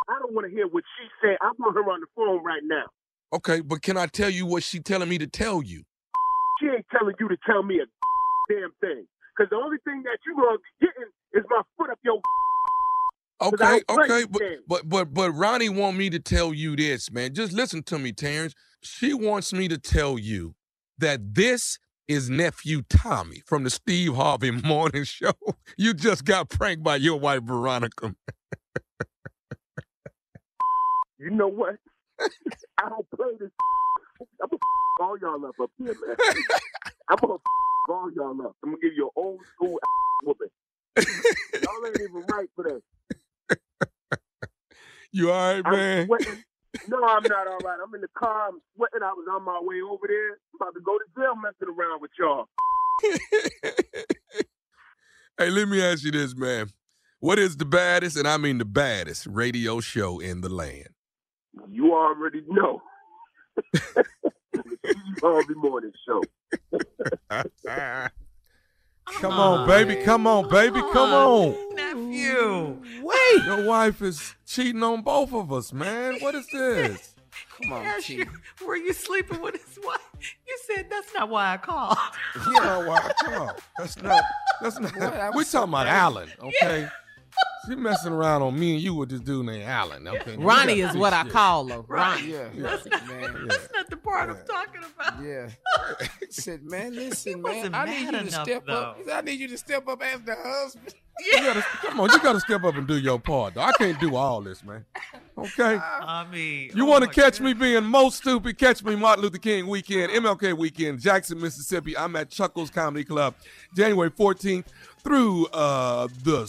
I don't want to hear what she said. I want her on the phone right now. Okay, but can I tell you what she telling me to tell you? She ain't telling you to tell me a damn thing. Because the only thing that you gonna be getting is my foot up your Okay, okay, but, but but but Ronnie want me to tell you this, man. Just listen to me, Terrence. She wants me to tell you that this is nephew Tommy from the Steve Harvey Morning Show. You just got pranked by your wife Veronica. You know what? I don't play this. I'm gonna all y'all up up here, man. I'm gonna all y'all up. I'm gonna give you an old school woman. y'all ain't even right for that. You all right, I'm man? sweating. No, I'm not all right. I'm in the car. I'm sweating. I was on my way over there. I'm about to go to jail messing around with y'all. Hey, let me ask you this, man. What is the baddest, and I mean the baddest, radio show in the land? You already know. the Steve Harvey Morning Show. Come on, baby. Come on, baby. Come on. Nephew. Wait. Your wife is cheating on both of us, man. What is this? Come on, Yes, Chief. you, were you sleeping with his wife? You said that's not why I called. You know why? Come on. That's not. That's not. We're talking about Alan, okay? She messing around on me and you with this dude named Alan. Okay. You Ronnie is what I fix call her. Right. Ronnie. Yeah, That's, man. that's not the part I'm talking about. Yeah. Said, man, listen, man. I need mad you to enough, step though. up. I need you to step up as the husband. You gotta, come on, you gotta step up and do your part. Though. I can't do all this, man. Okay. I mean, You oh want to my catch me being most stupid? Catch me Martin Luther King weekend, MLK weekend, Jackson, Mississippi. I'm at Chuckles Comedy Club, January 14th through uh, the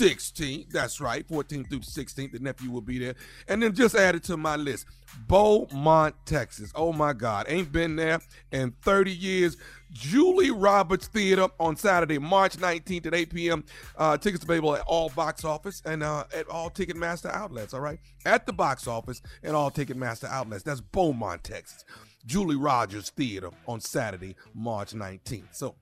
16th. That's right, 14th through 16th. The nephew will be there. And then just add it to my list. Beaumont, Texas. Oh my God, ain't been there in 30 years. Julie Rogers Theater on Saturday, March 19th at 8 p.m. Uh, tickets available at all box office and uh, at all Ticketmaster outlets. All right, at the box office and all Ticketmaster outlets. That's Beaumont, Texas. Julie Rogers Theater on Saturday, March 19th. So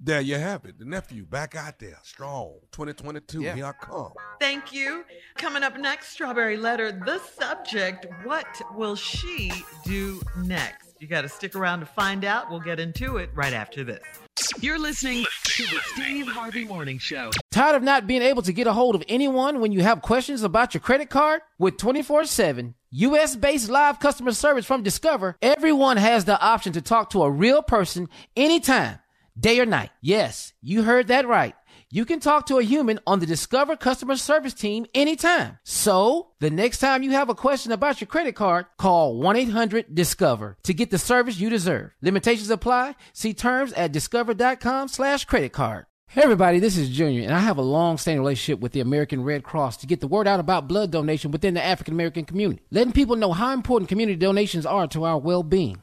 There you have it. The nephew back out there, strong. 2022, Yeah. here I come. Thank you. Coming up next, Strawberry Letter. The subject What will she do next? You got to stick around to find out. We'll get into it right after this. You're listening to the Steve Harvey Morning Show. Tired of not being able to get a hold of anyone when you have questions about your credit card? With 24 7 US based live customer service from Discover, everyone has the option to talk to a real person anytime, day or night. Yes, you heard that right. You can talk to a human on the Discover customer service team anytime. So, the next time you have a question about your credit card, call 1-800-DISCOVER to get the service you deserve. Limitations apply. See terms at discover.com slash credit card. Hey everybody, this is Junior, and I have a long-standing relationship with the American Red Cross to get the word out about blood donation within the African American community, letting people know how important community donations are to our well-being.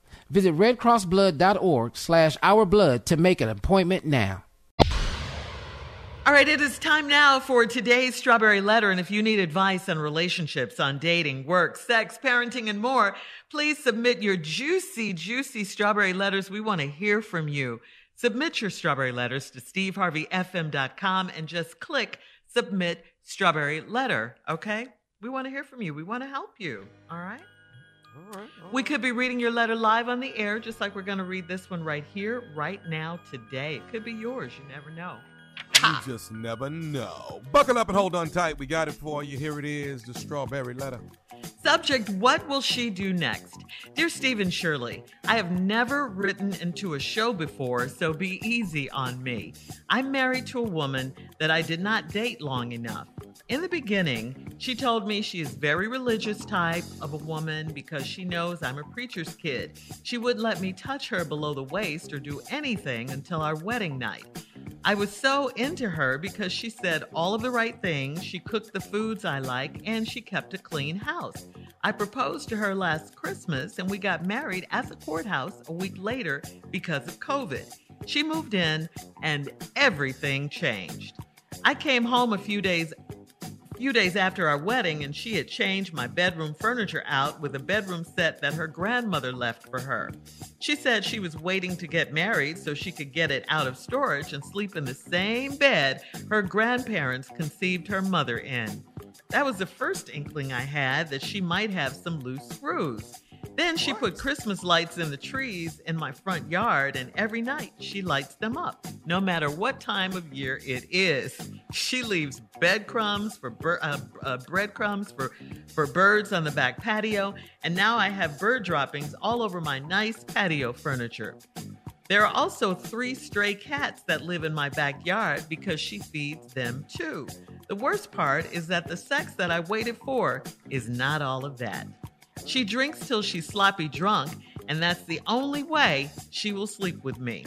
Visit redcrossblood.org slash ourblood to make an appointment now. All right, it is time now for today's Strawberry Letter. And if you need advice on relationships, on dating, work, sex, parenting, and more, please submit your juicy, juicy Strawberry Letters. We want to hear from you. Submit your Strawberry Letters to steveharveyfm.com and just click Submit Strawberry Letter, okay? We want to hear from you. We want to help you, all right? We could be reading your letter live on the air, just like we're going to read this one right here, right now, today. It could be yours. You never know. You just never know. Buckle up and hold on tight. We got it for you. Here it is, the strawberry letter. Subject What will she do next? Dear Stephen Shirley, I have never written into a show before, so be easy on me. I'm married to a woman that I did not date long enough. In the beginning, she told me she is very religious type of a woman because she knows I'm a preacher's kid. She wouldn't let me touch her below the waist or do anything until our wedding night. I was so into her because she said all of the right things, she cooked the foods I like, and she kept a clean house. I proposed to her last Christmas and we got married at the courthouse a week later because of COVID. She moved in and everything changed. I came home a few days few days after our wedding and she had changed my bedroom furniture out with a bedroom set that her grandmother left for her. She said she was waiting to get married so she could get it out of storage and sleep in the same bed her grandparents conceived her mother in. That was the first inkling I had that she might have some loose screws. Then she put Christmas lights in the trees in my front yard, and every night she lights them up, no matter what time of year it is. She leaves breadcrumbs for uh, uh, breadcrumbs for for birds on the back patio, and now I have bird droppings all over my nice patio furniture. There are also three stray cats that live in my backyard because she feeds them too. The worst part is that the sex that I waited for is not all of that. She drinks till she's sloppy drunk, and that's the only way she will sleep with me.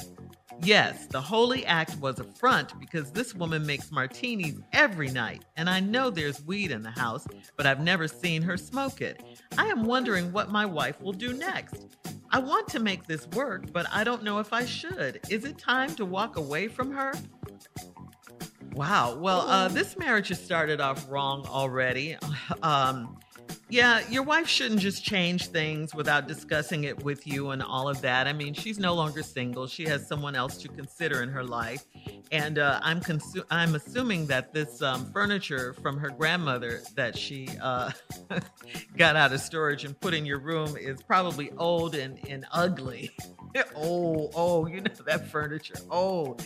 Yes, the holy act was a front because this woman makes martinis every night, and I know there's weed in the house, but I've never seen her smoke it. I am wondering what my wife will do next. I want to make this work, but I don't know if I should. Is it time to walk away from her? Wow. Well, uh, this marriage has started off wrong already. Um, yeah, your wife shouldn't just change things without discussing it with you and all of that. I mean, she's no longer single; she has someone else to consider in her life. And uh, I'm consu- I'm assuming that this um, furniture from her grandmother that she uh, got out of storage and put in your room is probably old and, and ugly. oh, oh, you know that furniture. Oh.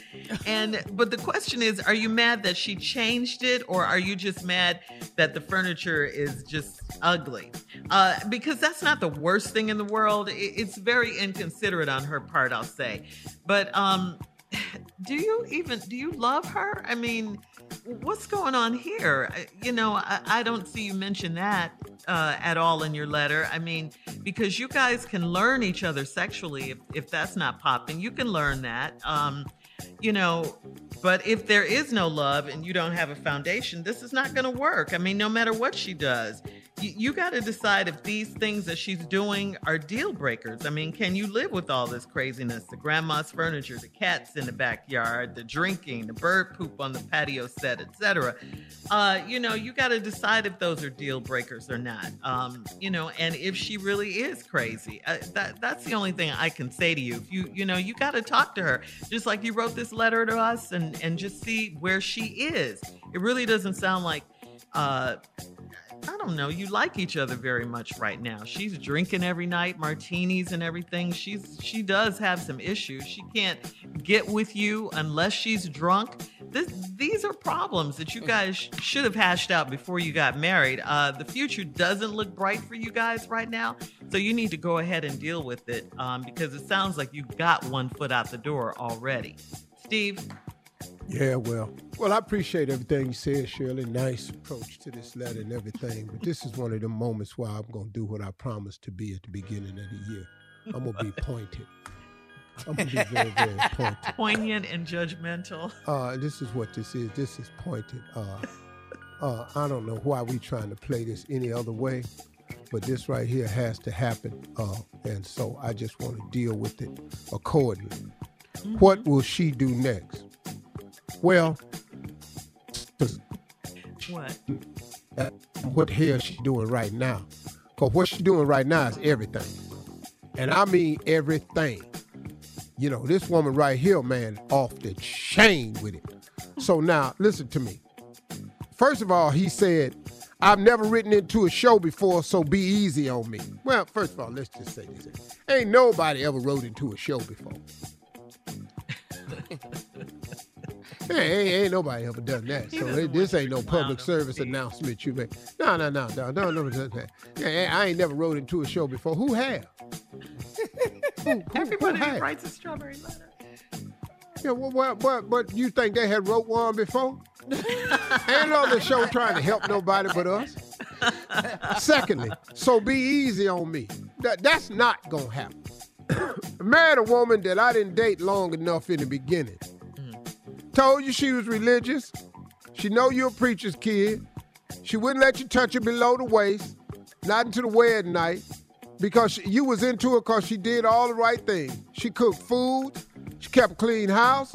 And but the question is, are you mad that she changed it or are you just mad that the furniture is just ugly? Uh, because that's not the worst thing in the world. It, it's very inconsiderate on her part, I'll say. But um do you even do you love her? I mean, what's going on here? You know, I, I don't see you mention that uh, at all in your letter. I mean, because you guys can learn each other sexually if, if that's not popping. You can learn that. Um, you know, But if there is no love and you don't have a foundation, this is not going to work. I mean, no matter what she does, you, got to decide if these things that she's doing are deal breakers. I mean, can you live with all this craziness? The grandma's furniture, the cats in the backyard, the drinking, the bird poop on the patio set, etc. Uh, you know, you got to decide if those are deal breakers or not. Um, you know, and if she really is crazy, uh, that that's the only thing I can say to you. If you you know, you got to talk to her, just like you wrote this letter to us, and and just see where she is. It really doesn't sound like. Uh, I don't know. You like each other very much right now. She's drinking every night, martinis and everything. She's she does have some issues. She can't get with you unless she's drunk. This, these are problems that you guys should have hashed out before you got married. Uh, the future doesn't look bright for you guys right now, so you need to go ahead and deal with it um, because it sounds like you got one foot out the door already. Steve. Yeah, well, well, I appreciate everything you said, Shirley. Nice approach to this letter and everything. But this is one of the moments where I'm gonna do what I promised to be at the beginning of the year. I'm gonna be pointed. I'm gonna be very, very pointed. Poignant and judgmental. Uh, this is what this is. This is pointed. Uh, uh, I don't know why we trying to play this any other way, but this right here has to happen. Uh, and so I just want to deal with it accordingly. What will she do next? Well, What? what the hell is she doing right now? Because what she's doing right now is everything. And I mean everything. You know, this woman right here, man, off the chain with it. So now, listen to me. First of all, he said, I've never written into a show before, so be easy on me. Well, first of all, let's just say this. Ain't nobody ever wrote into a show before. Hey, ain't, ain't nobody ever done that. So it, this ain't no public service announcement you make. No, no, no, no, no, no. no. Yeah, I ain't never wrote into a show before. Who have? who, who, Everybody who writes a strawberry letter. Yeah, what, what, what, what, you think they had wrote one before? ain't on the show trying to help nobody but us. Secondly, so be easy on me. That, that's not gonna happen. Married a woman that I didn't date long enough in the beginning. Told you she was religious. She know you a preacher's kid. She wouldn't let you touch her below the waist, not until the wedding night, because she- you was into her because she did all the right things. She cooked food. She kept a clean house.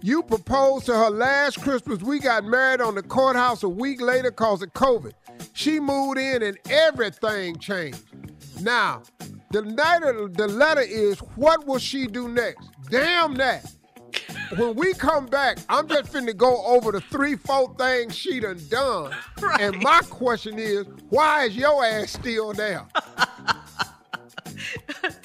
You proposed to her last Christmas. We got married on the courthouse a week later because of COVID. She moved in and everything changed. Now, the of the letter is what will she do next? Damn that. When we come back, I'm just finna go over the three, four things she done done. And my question is, why is your ass still there?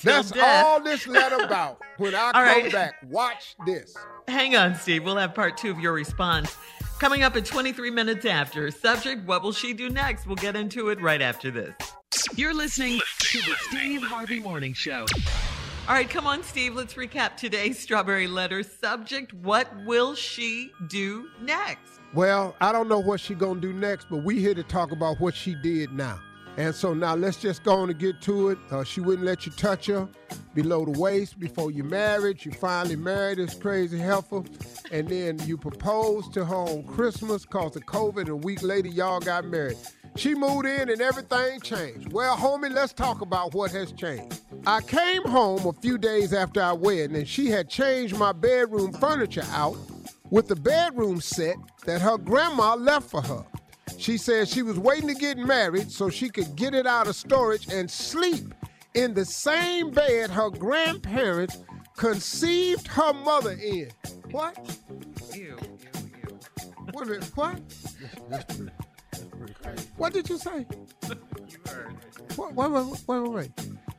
That's death. all this letter about. When I All come right. back, watch this. Hang on, Steve. We'll have part two of your response coming up at 23 minutes after. Subject What will she do next? We'll get into it right after this. You're listening to the Steve Harvey Morning Show. All right, come on, Steve. Let's recap today's strawberry letter. Subject What will she do next? Well, I don't know what she gonna do next, but we here to talk about what she did now. And so now let's just go on and get to it. Uh, she wouldn't let you touch her below the waist before you married. You finally married this crazy heifer. And then you proposed to her on Christmas cause of COVID. And a week later, y'all got married. She moved in and everything changed. Well, homie, let's talk about what has changed. I came home a few days after our wedding and she had changed my bedroom furniture out with the bedroom set that her grandma left for her. She said she was waiting to get married so she could get it out of storage and sleep in the same bed her grandparents conceived her mother in. What? Ew, Wait a minute, what? What did you say? Wait, wait, wait, wait, wait, wait.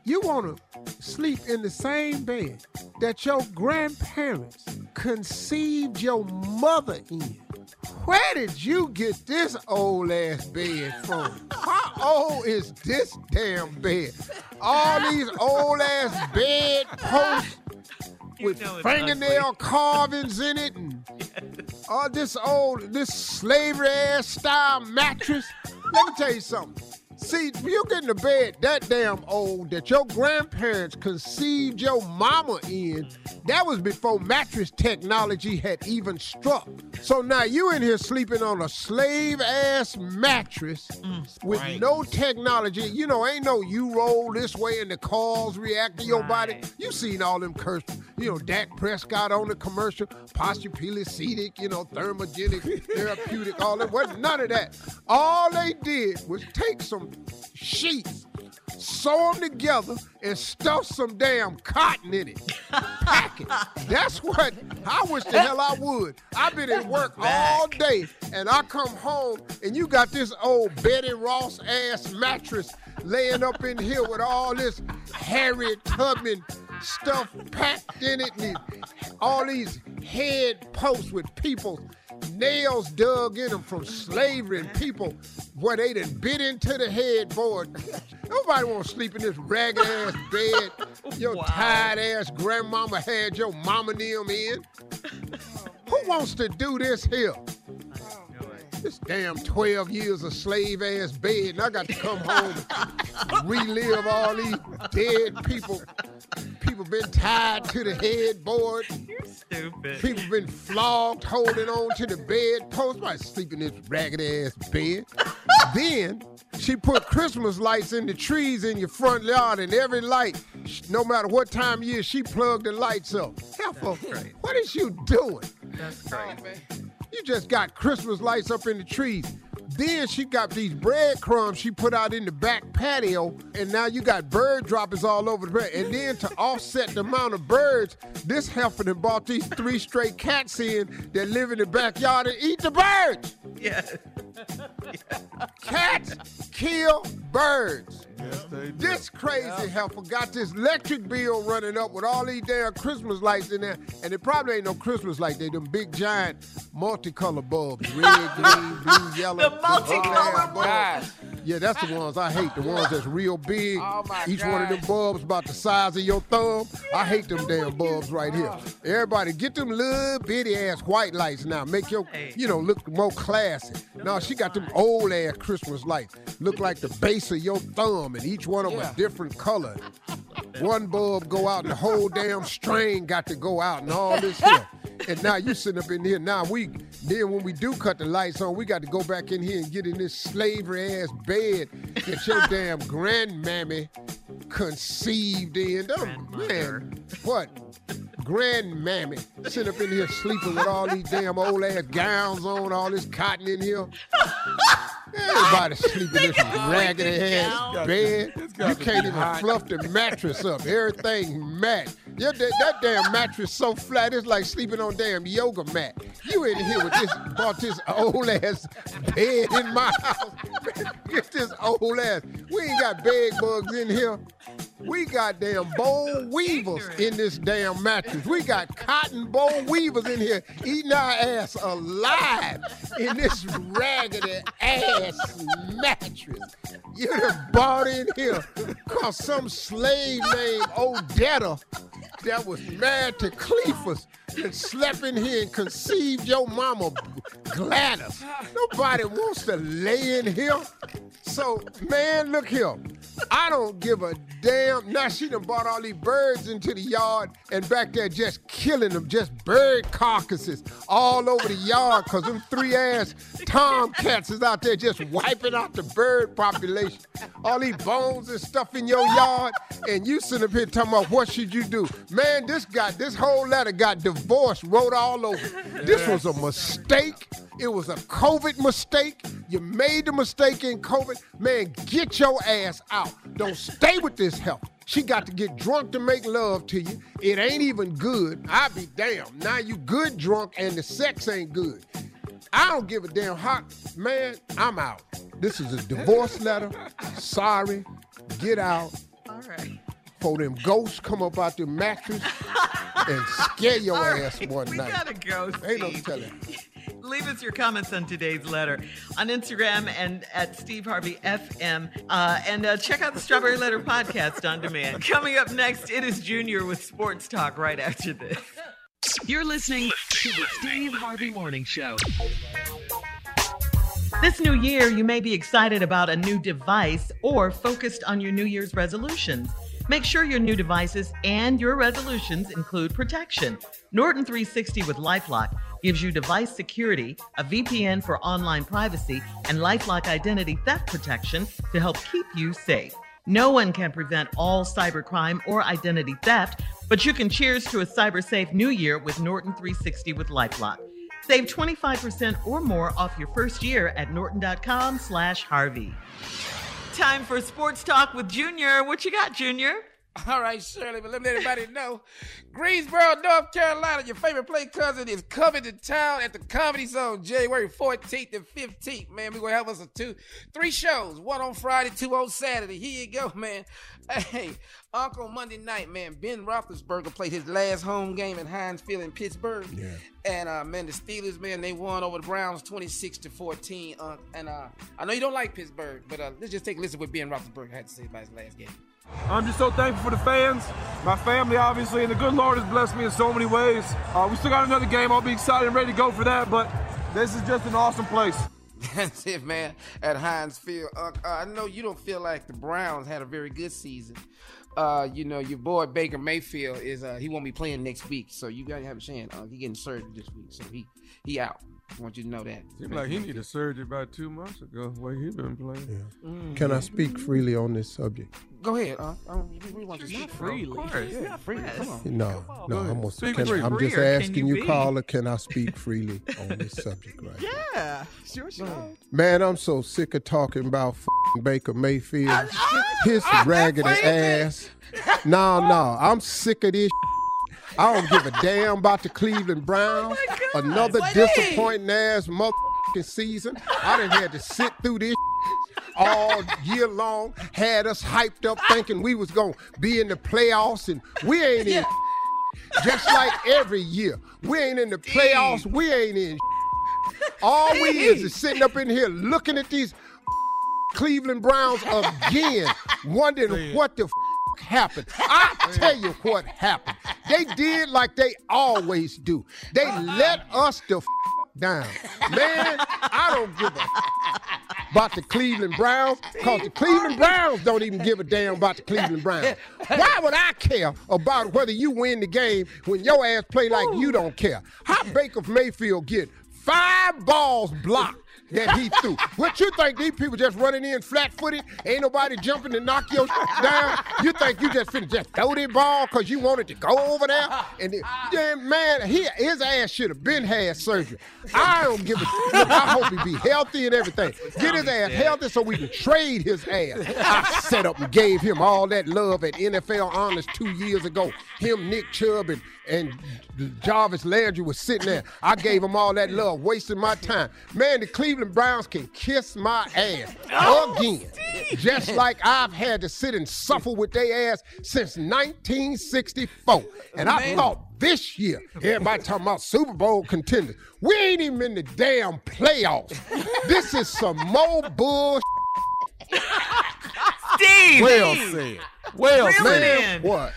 You want to sleep in the same bed that your grandparents conceived your mother in? Where did you get this old ass bed from? How old is this damn bed? All these old ass bed posts with fingernail carvings in it and all this old, this slavery ass style mattress. Let me tell you something. See, you get in the bed that damn old that your grandparents conceived your mama in. That was before mattress technology had even struck. So now you in here sleeping on a slave ass mattress mm, with right. no technology. You know, ain't no you roll this way and the calls react to your body. You seen all them curse, you know, Dak Prescott on the commercial, postupilicidic, you know, thermogenic, therapeutic, all that. Wasn't none of that. All they did was take some sheets, sew them together, and stuff some damn cotton in it. Pack it. That's what I wish the hell I would. I've been at work all day, and I come home, and you got this old Betsy Ross ass mattress laying up in here with all this Harriet Tubman stuff packed in it, and all these head posts with people nails dug in them from slavery and people where they done bit into the headboard. Nobody want to sleep in this ragged ass bed. Your tired ass grandmama had your mama them in. Who wants to do this here? This damn 12 years of slave ass bed, and I got to come home and relive all these dead people. People been tied to the headboard. Stupid. People been flogged, holding on to the bed post. Might sleep in this ragged ass bed. then she put Christmas lights in the trees in your front yard, and every light, no matter what time of year, she plugged the lights up. Heifer, what is you doing? That's crazy. Oh, You just got Christmas lights up in the trees. Then she got these breadcrumbs she put out in the back patio, and now you got bird droppings all over the bed. And then to offset the amount of birds, this heifer done bought these three stray cats in that live in the backyard and eat the birds. Yes. Cats kill birds. This crazy heifer got this electric bill running up with all these damn Christmas lights in there, and it probably ain't no Christmas light. They them big giant multicolor bulbs, red, green, blue, yellow. The multicolored bulbs. Yeah, that's the ones I hate. The ones that's real big. Oh, each one of them bulbs about the size of your thumb. I hate them damn bulbs right here. Everybody, get them little bitty ass white lights now. Make your, you know, look more classy. Now she got them old ass Christmas lights. Look like the base of your thumb, and each one of them a different color. One bulb go out, and the whole damn string got to go out, and all this here. And now you sitting up in here. Now we then when we do cut the lights on, we got to go back in here and get in this slavery ass bed that your damn grandmammy conceived in. Them, man, what? Grandmammy sitting up in here sleeping with all these damn old ass gowns on, all this cotton in here. Everybody sleeping in this ragged ass bed. You can't even fluff the mattress up. Everything mat. Your, that, that damn mattress so flat, it's like sleeping on damn yoga mat. You in here with this, bought this old ass bed in my house. Get this old ass. We ain't got bed bugs in here. We got damn boll weevils in this damn mattress. We got cotton boll weevils in here eating our ass alive in this raggedy ass mattress. You done bought in here cause some slave named Odetta that was married to Cleophas and slept in here and conceived your mama Gladys. Nobody wants to lay in here. So, man, look here. I don't give a damn. Now she done brought all these birds into the yard and back there just killing them, just bird carcasses all over the yard because them three ass tomcats is out there just wiping out the bird population. All these bones and stuff in your yard, and you sitting up here talking about what should you do. Man, this guy, this whole letter got divorce wrote all over. This was a mistake. It was a COVID mistake. You made the mistake in COVID. Man, get your ass out. Don't stay with this help. She got to get drunk to make love to you. It ain't even good. I be damned. Now you good drunk and the sex ain't good. I don't give a damn hot man. I'm out. This is a divorce letter. Sorry. Get out. All right. For them ghosts come up out the mattress and scare your All ass right, one we night. gotta go, Ain't no Steve. telling. Leave us your comments on today's letter on Instagram and at Steve Harvey FM. Uh, and uh, check out the Strawberry Letter podcast on demand. Coming up next, it is Junior with Sports Talk right after this. You're listening to the Steve Harvey Morning Show. This new year, you may be excited about a new device or focused on your New Year's resolutions. Make sure your new devices and your resolutions include protection. Norton 360 with Lifelock gives you device security, a VPN for online privacy, and Lifelock identity theft protection to help keep you safe. No one can prevent all cybercrime or identity theft, but you can cheers to a cyber safe new year with Norton 360 with Lifelock. Save 25% or more off your first year at norton.com slash Harvey. Time for sports talk with Junior. What you got, Junior? All right, Shirley, but let me let everybody know. Greensboro, North Carolina, your favorite play cousin is coming to town at the Comedy Zone January 14th and 15th. Man, we're going to have us a two, three shows. One on Friday, two on Saturday. Here you go, man. Hey, Uncle Monday night, man, Ben Roethlisberger played his last home game at Heinz Field in Pittsburgh. Yeah. And uh, man, the Steelers, man, they won over the Browns 26 to 14. Uh, and uh, I know you don't like Pittsburgh, but uh, let's just take a listen to what Ben Roethlisberger had to say about his last game. I'm just so thankful for the fans, my family, obviously, and the good Lord has blessed me in so many ways. Uh, we still got another game. I'll be excited and ready to go for that, but this is just an awesome place. That's it, man. At Heinz Field, uh, uh, I know you don't feel like the Browns had a very good season. Uh, you know your boy Baker Mayfield is uh, he won't be playing next week, so you gotta have a chance. Uh, he getting surgery this week, so he he out. I want you to know that. Seems like he needed surgery about two months ago. Where he been playing. Mm. Can I speak freely on this subject? Go ahead. Uh, I don't, we want you to Not speak freely. Of course, yeah, freely. Come on. No, no, I'm, gonna, can, freely. I'm just asking you you, be? caller, can I speak freely on this subject right now? Yeah, sure, sure. Man, I'm so sick of talking about f***ing Baker Mayfield. His raggedy ass. No, no, I'm sick of this. I don't give a damn about the Cleveland Browns. Another disappointing ass motherfucking season. I didn't have to sit through this all year long. Had us hyped up thinking we was gonna be in the playoffs, and we ain't in. Just like every year, we ain't in the playoffs. We ain't in. All we is is sitting up in here looking at these Cleveland Browns again, wondering what the f- happened. I tell you what happened. They did like they always do. They let us the down. Man, I don't give a about the Cleveland Browns because the Cleveland Browns don't even give a damn about the Cleveland Browns. Why would I care about whether you win the game when your ass play like you don't care? How Baker Mayfield get five balls blocked that he threw? What you think these people just running in flat-footed? Ain't nobody jumping to knock your down? You think you just finna just throw that ball because you wanted to go over there? And then, man, he, his ass should have been had surgery. I don't give a look, I hope he be healthy and everything. Get his ass healthy so we can trade his ass. I set up and gave him all that love at NFL Honors two years ago. Him, Nick Chubb, and, and Jarvis Landry was sitting there. I gave him all that love, wasting my time. Man, the Cleveland Browns can kiss my ass oh, again. Just like I've had to sit and suffer with their ass since 1964. And I Man. thought this year, everybody talking about Super Bowl contenders. We ain't even in the damn playoffs. This is some more bull. Steve! Well said. Well Reel said. in. What?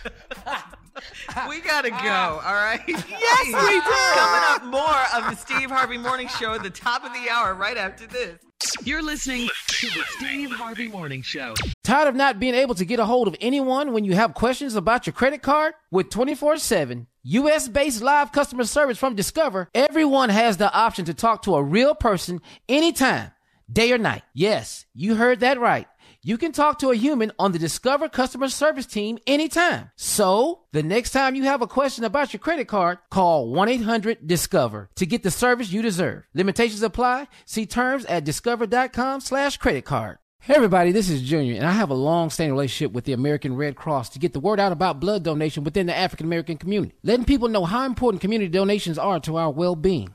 We gotta go, all right? yes, we do. Coming up, more of the Steve Harvey Morning Show at the top of the hour, right after this. You're listening to the Steve Harvey Morning Show. Tired of not being able to get a hold of anyone when you have questions about your credit card? With 24 7 US based live customer service from Discover, everyone has the option to talk to a real person anytime, day or night. Yes, you heard that right. You can talk to a human on the Discover customer service team anytime. So, the next time you have a question about your credit card, call 1 800 Discover to get the service you deserve. Limitations apply. See terms at discover.com slash credit card. Hey everybody, this is Junior, and I have a long-standing relationship with the American Red Cross to get the word out about blood donation within the African American community, letting people know how important community donations are to our well-being.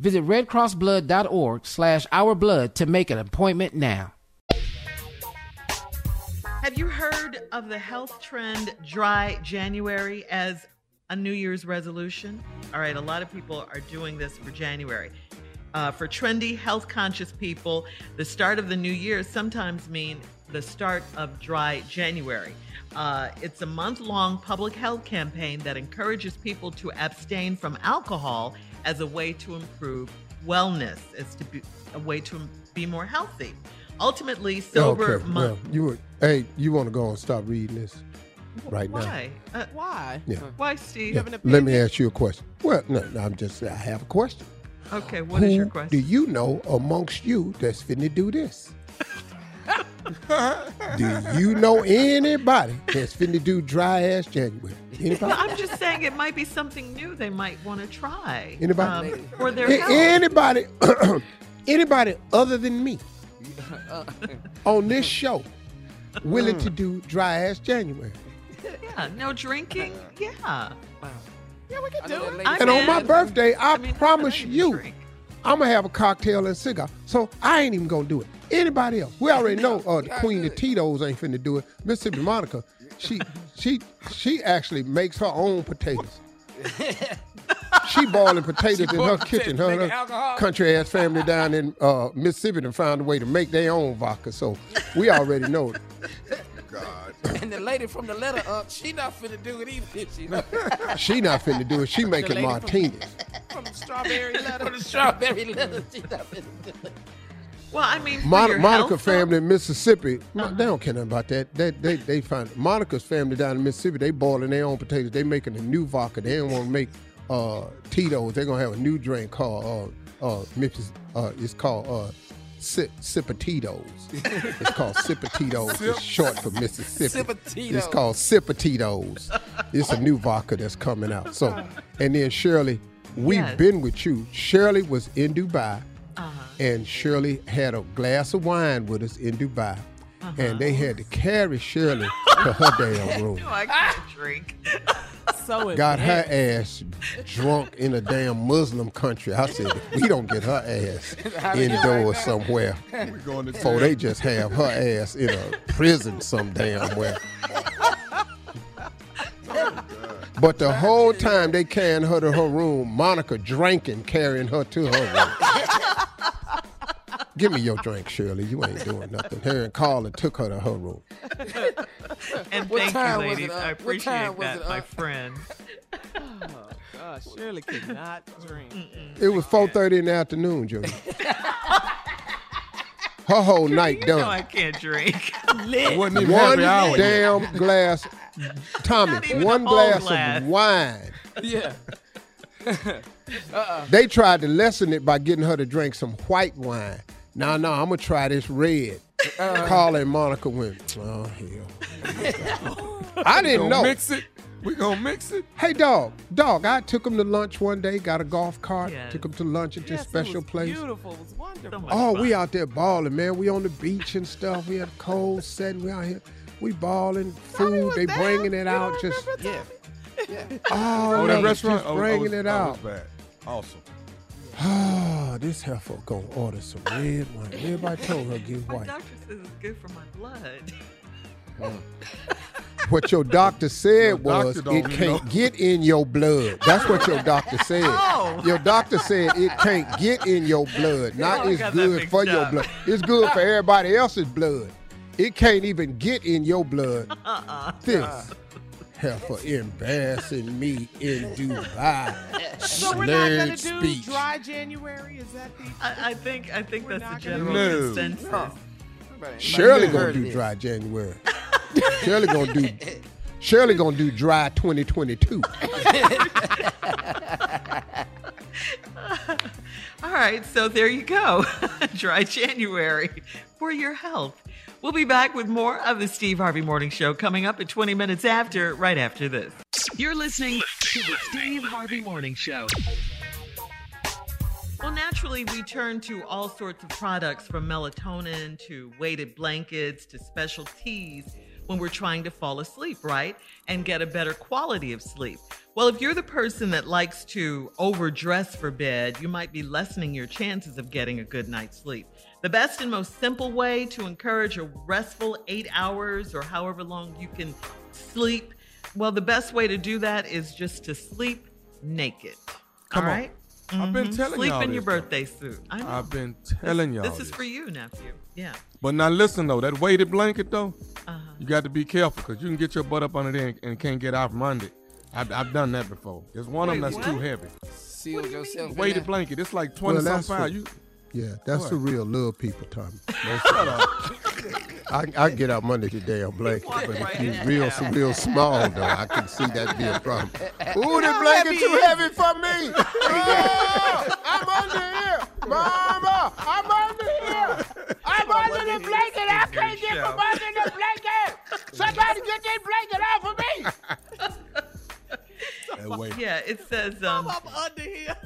Visit redcrossblood.org slash ourblood to make an appointment now. Have you heard of the health trend dry January as a New Year's resolution? All right, a lot of people are doing this for January. Uh, for trendy, health conscious people, the start of the new year sometimes mean the start of dry January. Uh, it's a month long public health campaign that encourages people to abstain from alcohol as a way to improve wellness, as to be a way to be more healthy. Ultimately, sober okay, well, you would, hey, you want to go and stop reading this right now? Why? Uh, Why? Yeah. Why, Steve? Yeah. Let me ask you a question. Well, no, no, I'm just I have a question. Okay, what Who is your question? do you know amongst you that's finna do this? Do you know anybody that's finna do dry ass January? Anybody? Well, I'm just saying it might be something new they might want to try. Anybody? Um, for their A- health. anybody? anybody other than me on this show willing to do dry ass January? Yeah, no drinking. Yeah. Yeah, we can do it. I'm and on my birthday, I, mean, promise you, drink. I'm gonna have a cocktail and cigar. So I ain't even gonna do it. Anybody else? We already know uh, the Queen of Tito's ain't finna do it. Mississippi Monica, she she she actually makes her own potatoes. she boiling potatoes in her kitchen. Her, making her country ass family down in uh, Mississippi and found a way to make their own vodka. So we already know. it. And the lady from the letter up, she not finna do it either. She not. She not finna do it. She making lady from- martinis. from the strawberry letter. from the strawberry letter, she not finna do it. Well, I mean, Mon- Monica health, though- family in Mississippi, no, they don't care nothing about that. They, they, they find Monica's family down in Mississippi. They boiling their own potatoes. They making a new vodka. They don't want to make uh, Tito's. They're gonna have a new drink called uh, uh, Memphis. Uh, it's called uh, Sip Sipatitos. it's called Sipatitos. It's short for Mississippi. Sipatitos. It's called Sipatitos. it's a new vodka that's coming out. So, and then Shirley, we've Yes. been with you. Shirley was in Dubai Uh-huh. and Shirley had a glass of wine with us in Dubai. And they had to carry Shirley to her damn room. No, I can't drink. So Got her ass drunk in a damn Muslim country. I said, if we don't get her ass How we indoors now? somewhere. We going to Before they just have her ass in a prison some damn where. But the whole time they carrying her to her room, Monica drinking, carrying her to her room. Give me your drink, Shirley. You ain't doing nothing. Her and Carla took her to her room. And What thank time you, was ladies. it, I appreciate was that, it, my friend. Oh, gosh, Shirley could not drink. It was 4.30 in the afternoon, Junior. Her whole night You done. know I can't drink. It one happy hour yet. damn glass, Tommy, one glass, glass. of wine. Yeah. Uh. They tried to lessen it by getting her to drink some white wine. No, no, I'm gonna try this red. Uh-huh. Carla and Monica went, oh hell. I didn't gonna know. Mix it. We gonna mix it. Hey, dog, dog, I took him to lunch one day, got a golf cart, Yes. took him to lunch at this Yes, special it was place. Beautiful. It was wonderful. So Oh, fun. we out there balling, man. We on the beach and stuff. We had cold setting. We out here. We balling food. They there. bringing it You out. Just remember Yeah. oh, Oh, no, that restaurant. just Oh, bringing oh, it oh, out. it's bad. Awesome. Ah, this heifer gonna order some red wine. Everybody told her get My white. doctor says it's good for my blood. What your doctor said Your doctor was don't it can't know. get in your blood. That's what your doctor said. Oh. Your doctor said it can't get in your blood. Not Oh, I it's got that good mixed for your up. blood. It's good for everybody else's blood. It can't even get in your blood. Uh-uh. This heifer embarrassing me in Dubai. So we're not gonna do speech. dry January. Is that the? I, I think I think We're that's the not gonna general do- consensus. Oh. Shirley gonna do dry January. Shirley gonna do Shirley gonna do dry 2022. All right, so there you go. Dry January for your health. We'll be back with more of the Steve Harvey Morning Show coming up at 20 minutes after, right after this. You're listening to the Steve Harvey Morning Show. Well, naturally, we turn to all sorts of products from melatonin to weighted blankets to special teas when we're trying to fall asleep, right? And get a better quality of sleep. Well, if you're the person that likes to overdress for bed, you might be lessening your chances of getting a good night's sleep. The best and most simple way to encourage a restful eight hours or however long you can sleep, well, the best way to do that is just to sleep naked. Come All on. right? I've been telling Sleep y'all Sleep in your this, though. birthday suit. I know. I've been telling y'all. This is for you, nephew. Yeah. But now listen though, that weighted blanket though, Uh-huh. you got to be careful because you can get your butt up under there and, and can't get out from under it. I've, I've done that before. There's one of them that's what? too heavy. Sealed yourself. Weighted blanket, it's like twenty some that's pounds. You Yeah, that's What? the real little people, Tommy. shut up. I, I get out Monday the damn blanket, but if you real real small though, I can see that be a problem. Ooh, the blanket too heavy for me. Oh, I'm under here, Mama. I'm under here. I'm under the blanket. I can't get from under the blanket. Somebody get that blanket off of me. That way. Yeah, it says um I'm under here.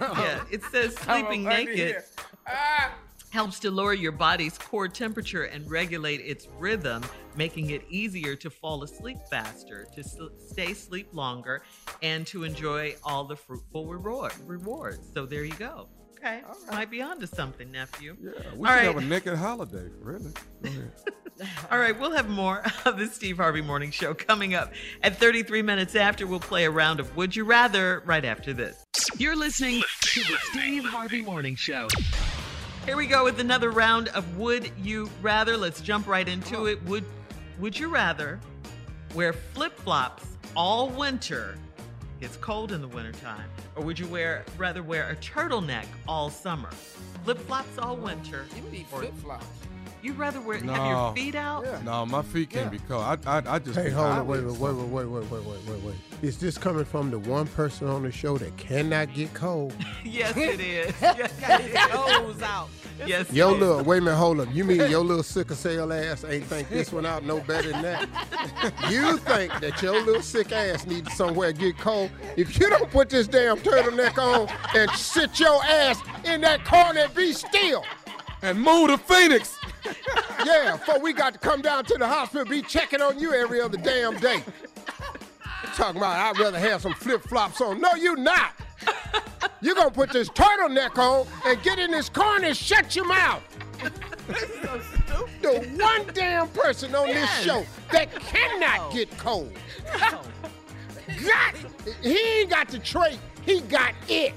yeah, it says sleeping naked. Ah. helps to lower your body's core temperature and regulate its rhythm, making it easier to fall asleep faster, to s- stay sleep longer, and to enjoy all the fruitful reward rewards. So there you go. Okay, might be onto something, nephew. Yeah, we All should right. have a naked holiday, really. Go ahead. All right, we'll have more of the Steve Harvey Morning Show coming up at 33 minutes after. We'll play a round of Would You Rather right after this. You're listening to the Steve Harvey Morning Show. Here we go with another round of Would You Rather. Let's jump right into it. Would Would you rather wear flip flops all winter? It's cold in the wintertime. Or would you wear rather wear a turtleneck all summer? Flip flops all winter. You need or flip flops. You'd rather wear have your feet out? No, my feet can't be cold. I, I, I just. Hey, hold on, wait, wait, wait, wait, wait, wait, wait, wait, wait. Is this coming from the one person on the show that cannot get cold? yes, it is. Got his toes out. Yes. Yo, it is. little, wait a minute, hold up. You mean your little sickle cell ass ain't think this one out no better than that? You think that your little sick ass needs somewhere to get cold? If you don't put this damn turtleneck on and sit your ass in that corner and be still. And move to Phoenix. Yeah, before we got to come down to the hospital, be checking on you every other damn day. Talking about I'd rather have some flip flops on. No, you not. You're gonna put this turtleneck on and get in this corner and shut your mouth. The one damn person on this show that cannot get cold. Got he ain't got the trait, he got it.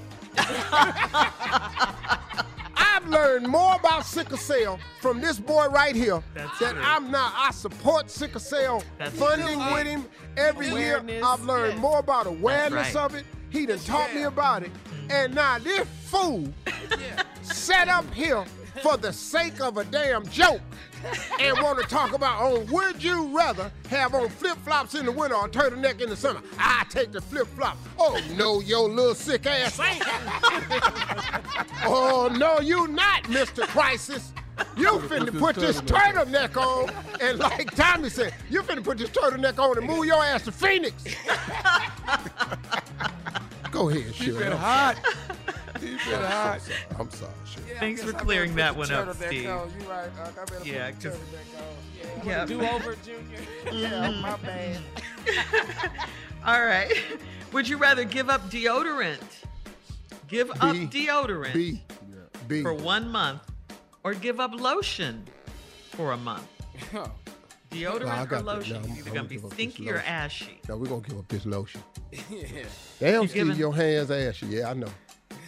I've learned more about sickle cell from this boy right here That's that true. I'm now I support sickle cell That's funding true. with him every Awareness. year. I've learned more about awareness right. of it. He done taught me about it. And now this fool set up here for the sake of a damn joke and want to talk about on would you rather have on flip flops in the winter or turtleneck in the summer? I take the flip flop. Oh no, your little sick ass ain't. oh no, you not, Mr. Crisis. You finna put this turtleneck on, and like Tommy said, you finna put this turtleneck on and move your ass to Phoenix. Go ahead, He Shirley. been I'm hot. sorry. He been hot. I'm sorry, Shirley. Yeah, Thanks for clearing that one up, turtleneck Steve. on. You right. Uh, I better Yeah, put the 'cause- turtleneck on. Yeah. Yeah. Do over, Junior. yeah, my bad. All right. Would you rather give up deodorant? Give up deodorant B. B. for one month or give up lotion for a month? Deodorant No, I or got that. lotion? No, You're I'm going gonna be up this stinky or lotion. ashy? No, we're gonna give up this lotion. yeah. Damn, You Steve, your hands ashy. Yeah, I know.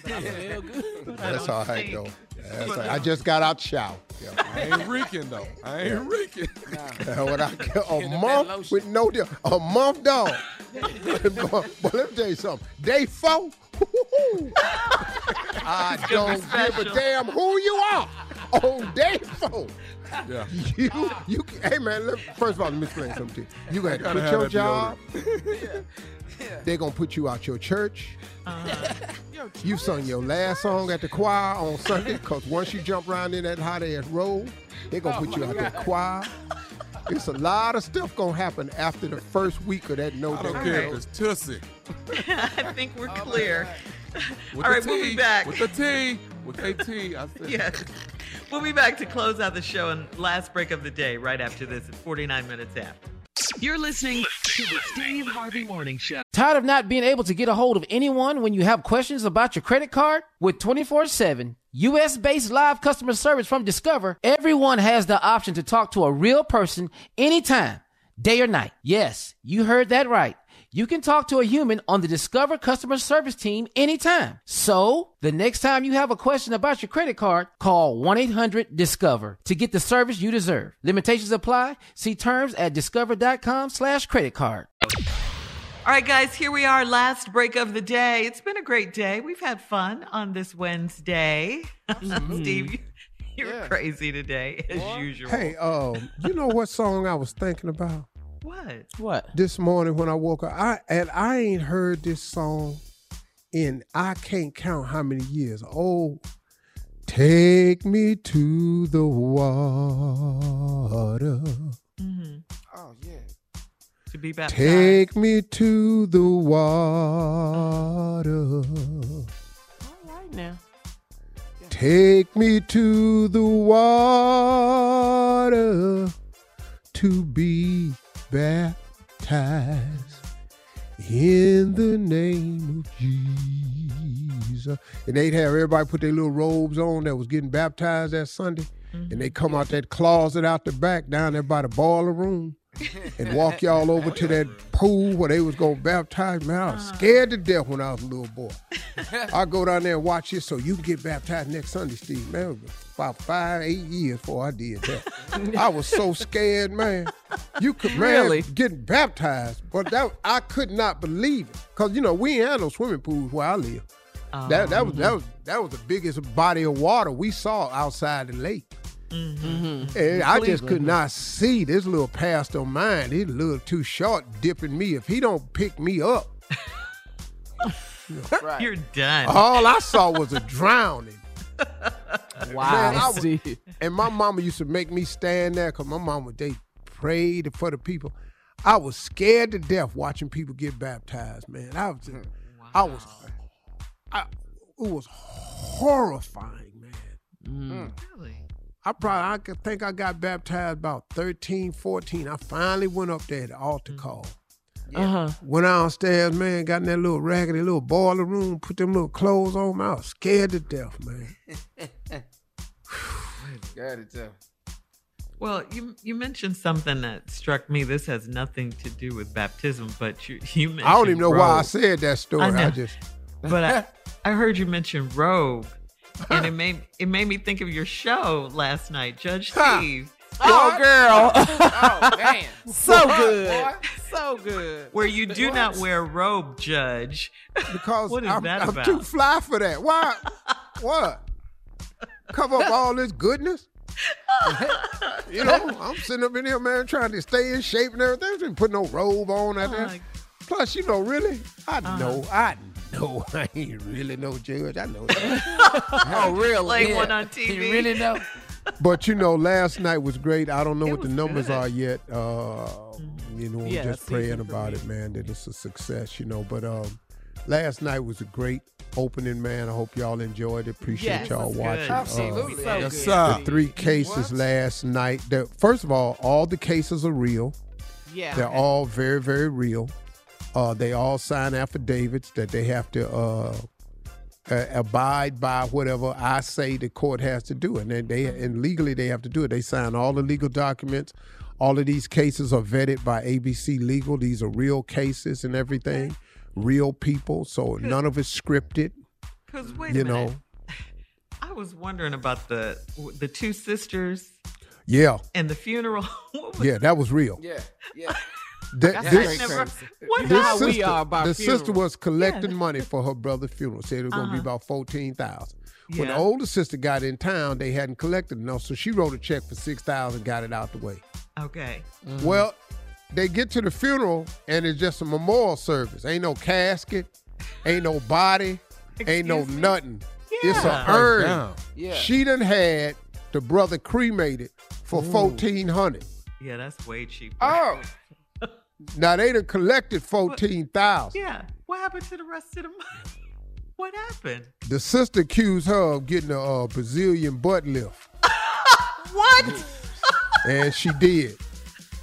I feel good. That's don't all right stink. though. That's all right. I just got out the shower. Yeah. I ain't reeking though. I ain't reeking. Uh, what I get, a Get month with no deal. A month dog. but, but let me tell you something. Day four, I don't give a damn who you are. On day four, Yeah. you you can- hey man. Let, first of all, let me explain something to you. You got to Gotta quit your that job. deodorant. They're gonna put you out your church. Uh-huh. You sung your last song at the choir on Sunday because once you jump around in that hot ass road, they're gonna put you out the choir. It's a lot of stuff gonna happen after the first week of that no I don't care if it's Tussy. I think we're clear. With All the right, we'll be back. With the T. With AT. I said. Yes. We'll be back to close out the show and last break of the day right after this at 49 minutes after. You're listening to the Steve Harvey Morning Show. Tired of not being able to get a hold of anyone when you have questions about your credit card? With 24 7 US based live customer service from Discover, everyone has the option to talk to a real person anytime, day or night. Yes, you heard that right. You can talk to a human on the Discover customer service team anytime. So, the next time you have a question about your credit card, call 1-800-DISCOVER to get the service you deserve. Limitations apply. See terms at discover.com slash credit card. All right, guys, here we are, last break of the day. It's been a great day. We've had fun on this Wednesday. Steve, you- you're crazy today, as usual. Hey, um, you know what song I was thinking about What? What? this morning when I woke up? I and I ain't heard this song in I can't count how many years. Oh, take me to the water. Mm-hmm. Oh, yeah. To be baptized. Take me to the water. All right now. Take me to the water to be baptized in the name of Jesus. And they'd have everybody put their little robes on that was getting baptized that Sunday. And they come out that closet out the back down there by the boiler room and walk y'all over to that pool where they was gonna baptize. Man, I was uh-huh. scared to death when I was a little boy. I go down there and watch this so you can get baptized next Sunday, Steve. Man, it about five, eight years before I did that. I was so scared, man. You could man, Really? getting baptized, but that I could not believe it because you know we ain't had no swimming pools where I live. That that was that oh. was that was the biggest body of water we saw outside the lake. Mm-hmm. And I just could not see this little pastor of mine. He's a little too short dipping me. If he don't pick me up, You're done. all I saw was a drowning. Wow. Man, I was- Steve. and my mama used to make me stand there because my mama, they prayed for the people. I was scared to death watching people get baptized, man. I was, I was, I, it was horrifying, man. Mm. Mm. Really? I probably I could think I got baptized about 13, 14. I finally went up there at the altar mm. call. Uh-huh. Went downstairs, man, got in that little raggedy little boiler room, put them little clothes on. Man, I was scared to death, man. Got it, too. Well, you you mentioned something that struck me. This has nothing to do with baptism, but you you mentioned I don't even know why I said that story. I I, just but I, I heard you mention robe, and it made it made me think of your show last night, Judge Steve. Oh, girl. Oh, man. so good. So good. Where you do not wear robe, Judge. because What is I'm, that I'm about? too fly for that. Why? what? Cover up all this goodness? you know, I'm sitting up in here, man, trying to stay in shape and everything. I didn't put no robe on out there. Oh, Plus, you know, really, I Uh-huh. know, I know, I ain't really no judge. I know that. Oh, really? Play Yeah. one on TV. You really know? But you know, last night was great. I don't know It what the numbers good. are yet. Uh, you know, I'm Yeah, just praying about it, man, that it's a success. You know, but um, last night was a great opening, man. I hope y'all enjoyed it. Appreciate Yes, y'all good. watching. Absolutely. So Yes, good. sir. the three cases last night. The, first of all, all the cases are real. Yeah. They're all very, very real. Uh, they all sign affidavits that they have to uh, uh, abide by whatever I say the court has to do, and then they and legally they have to do it. They sign all the legal documents. All of these cases are vetted by ABC Legal. These are real cases and everything, real people. So none of it's scripted. Because wait You a minute. know, I was wondering about the the two sisters yeah, and the funeral. What was yeah, that was real. Yeah, yeah. That- That's this- never- What This know how we sister, are about the sister was collecting money for her brother's funeral. Said it was going to be Uh-huh. about fourteen thousand. When the older sister got in town, they hadn't collected enough, so she wrote a check for six thousand, got it out the way. Okay. Well, they get to the funeral and it's just a memorial service. Ain't no casket, ain't no body, ain't no me? nothing. It's a urn. Yeah. She done had the brother cremated for fourteen hundred. Yeah, that's way cheaper. Oh, Now they done collected fourteen thousand. Yeah. What happened to the rest of the money? What happened? The sister accused her of getting a uh, Brazilian butt lift. what? and she did.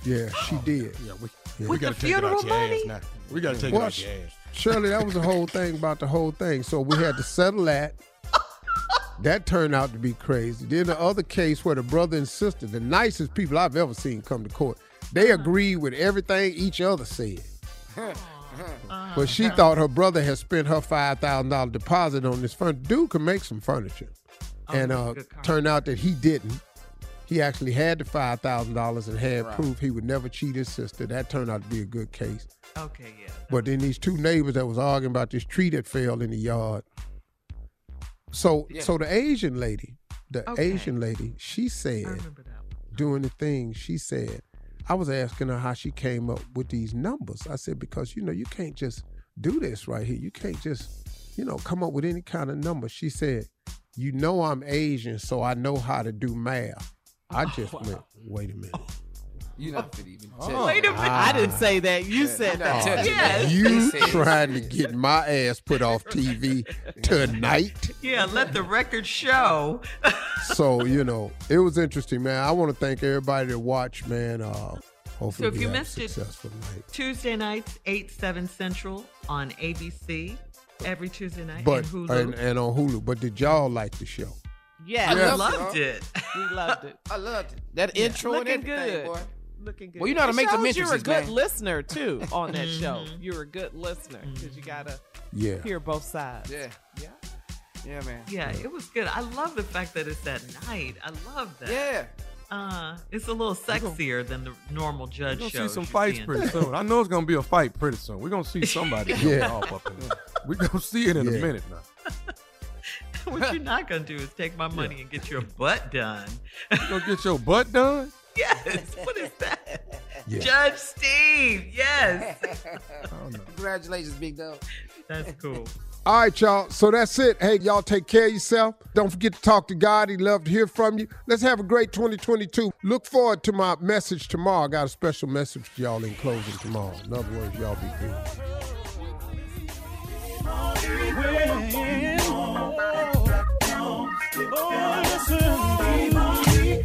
Yeah, she did. Yeah, we, Yeah. we got to take it out your ass now. We got to take it Well, out your ass. Shirley, that was the whole thing about the whole thing. So we had to settle that. That turned out to be crazy. Then the other case where the brother and sister, the nicest people I've ever seen come to court, they agreed with everything each other said. But she thought her brother had spent her five thousand dollar deposit on this furniture. Dude could make some furniture, and uh, turned out that he didn't. He actually had the five thousand dollars and had Right. proof he would never cheat his sister. That turned out to be a good case. Okay, yeah. But then these two neighbors that was arguing about this tree that fell in the yard. So Yeah. so the Asian lady, the Okay. Asian lady, she said doing the thing, she said, I was asking her how she came up with these numbers. I said, because you know, you can't just do this right here. You can't just, you know, come up with any kind of number. She said, You know I'm Asian, so I know how to do math. I oh, just went, wait a minute. You not fit even. Oh, Wait a minute. I didn't say that. You said that. touching Yes. You trying to get my ass put off TV tonight? Yeah, let the record show. So you know, it was interesting, man. I want to thank everybody that watched, man. Uh, hopefully, So if you missed it, successful night. Tuesday nights, 8, 7 Central on ABC. Every Tuesday night. But and Hulu. and, and on Hulu. But did y'all like the show? Yeah, I loved it. We loved it. I loved it. That intro and Looking everything, good. boy. Looking good. Well, you know how to make the shows You're a good man. listener too on that show. Mm-hmm. You're a good listener because you gotta Yeah. hear both sides. Yeah. Yeah. Yeah, man. Yeah, it was good. I love the fact that it's at night. I love that. Yeah. Uh, it's a little sexier than the normal judge We're gonna see some fights in. pretty soon. I know it's gonna be a fight pretty soon. We're gonna see somebody Yeah. yeah. off up in there. We're gonna see it in Yeah. a minute now. what you're not gonna do is take my money and get your butt done. You gonna get your butt done? Yes. What is that? Yeah. Judge Steve. Yes. Congratulations, big dog. That's cool. All right, y'all. So that's it. Hey, y'all take care of yourself. Don't forget to talk to God. He'd love to hear from you. Let's have a great 2022. Look forward to my message tomorrow. I got a special message to y'all in closing tomorrow. In other words, y'all be good.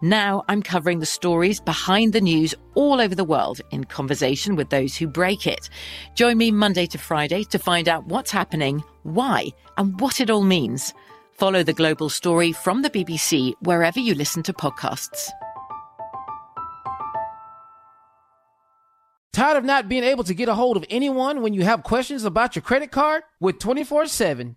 Now I'm covering the stories behind the news all over the world in conversation with those who break it. Join me Monday to Friday to find out what's happening, why, and what it all means. Follow The Global Story from the BBC wherever you listen to podcasts. Tired of not being able to get a hold of anyone when you have questions about your credit card? With 24 7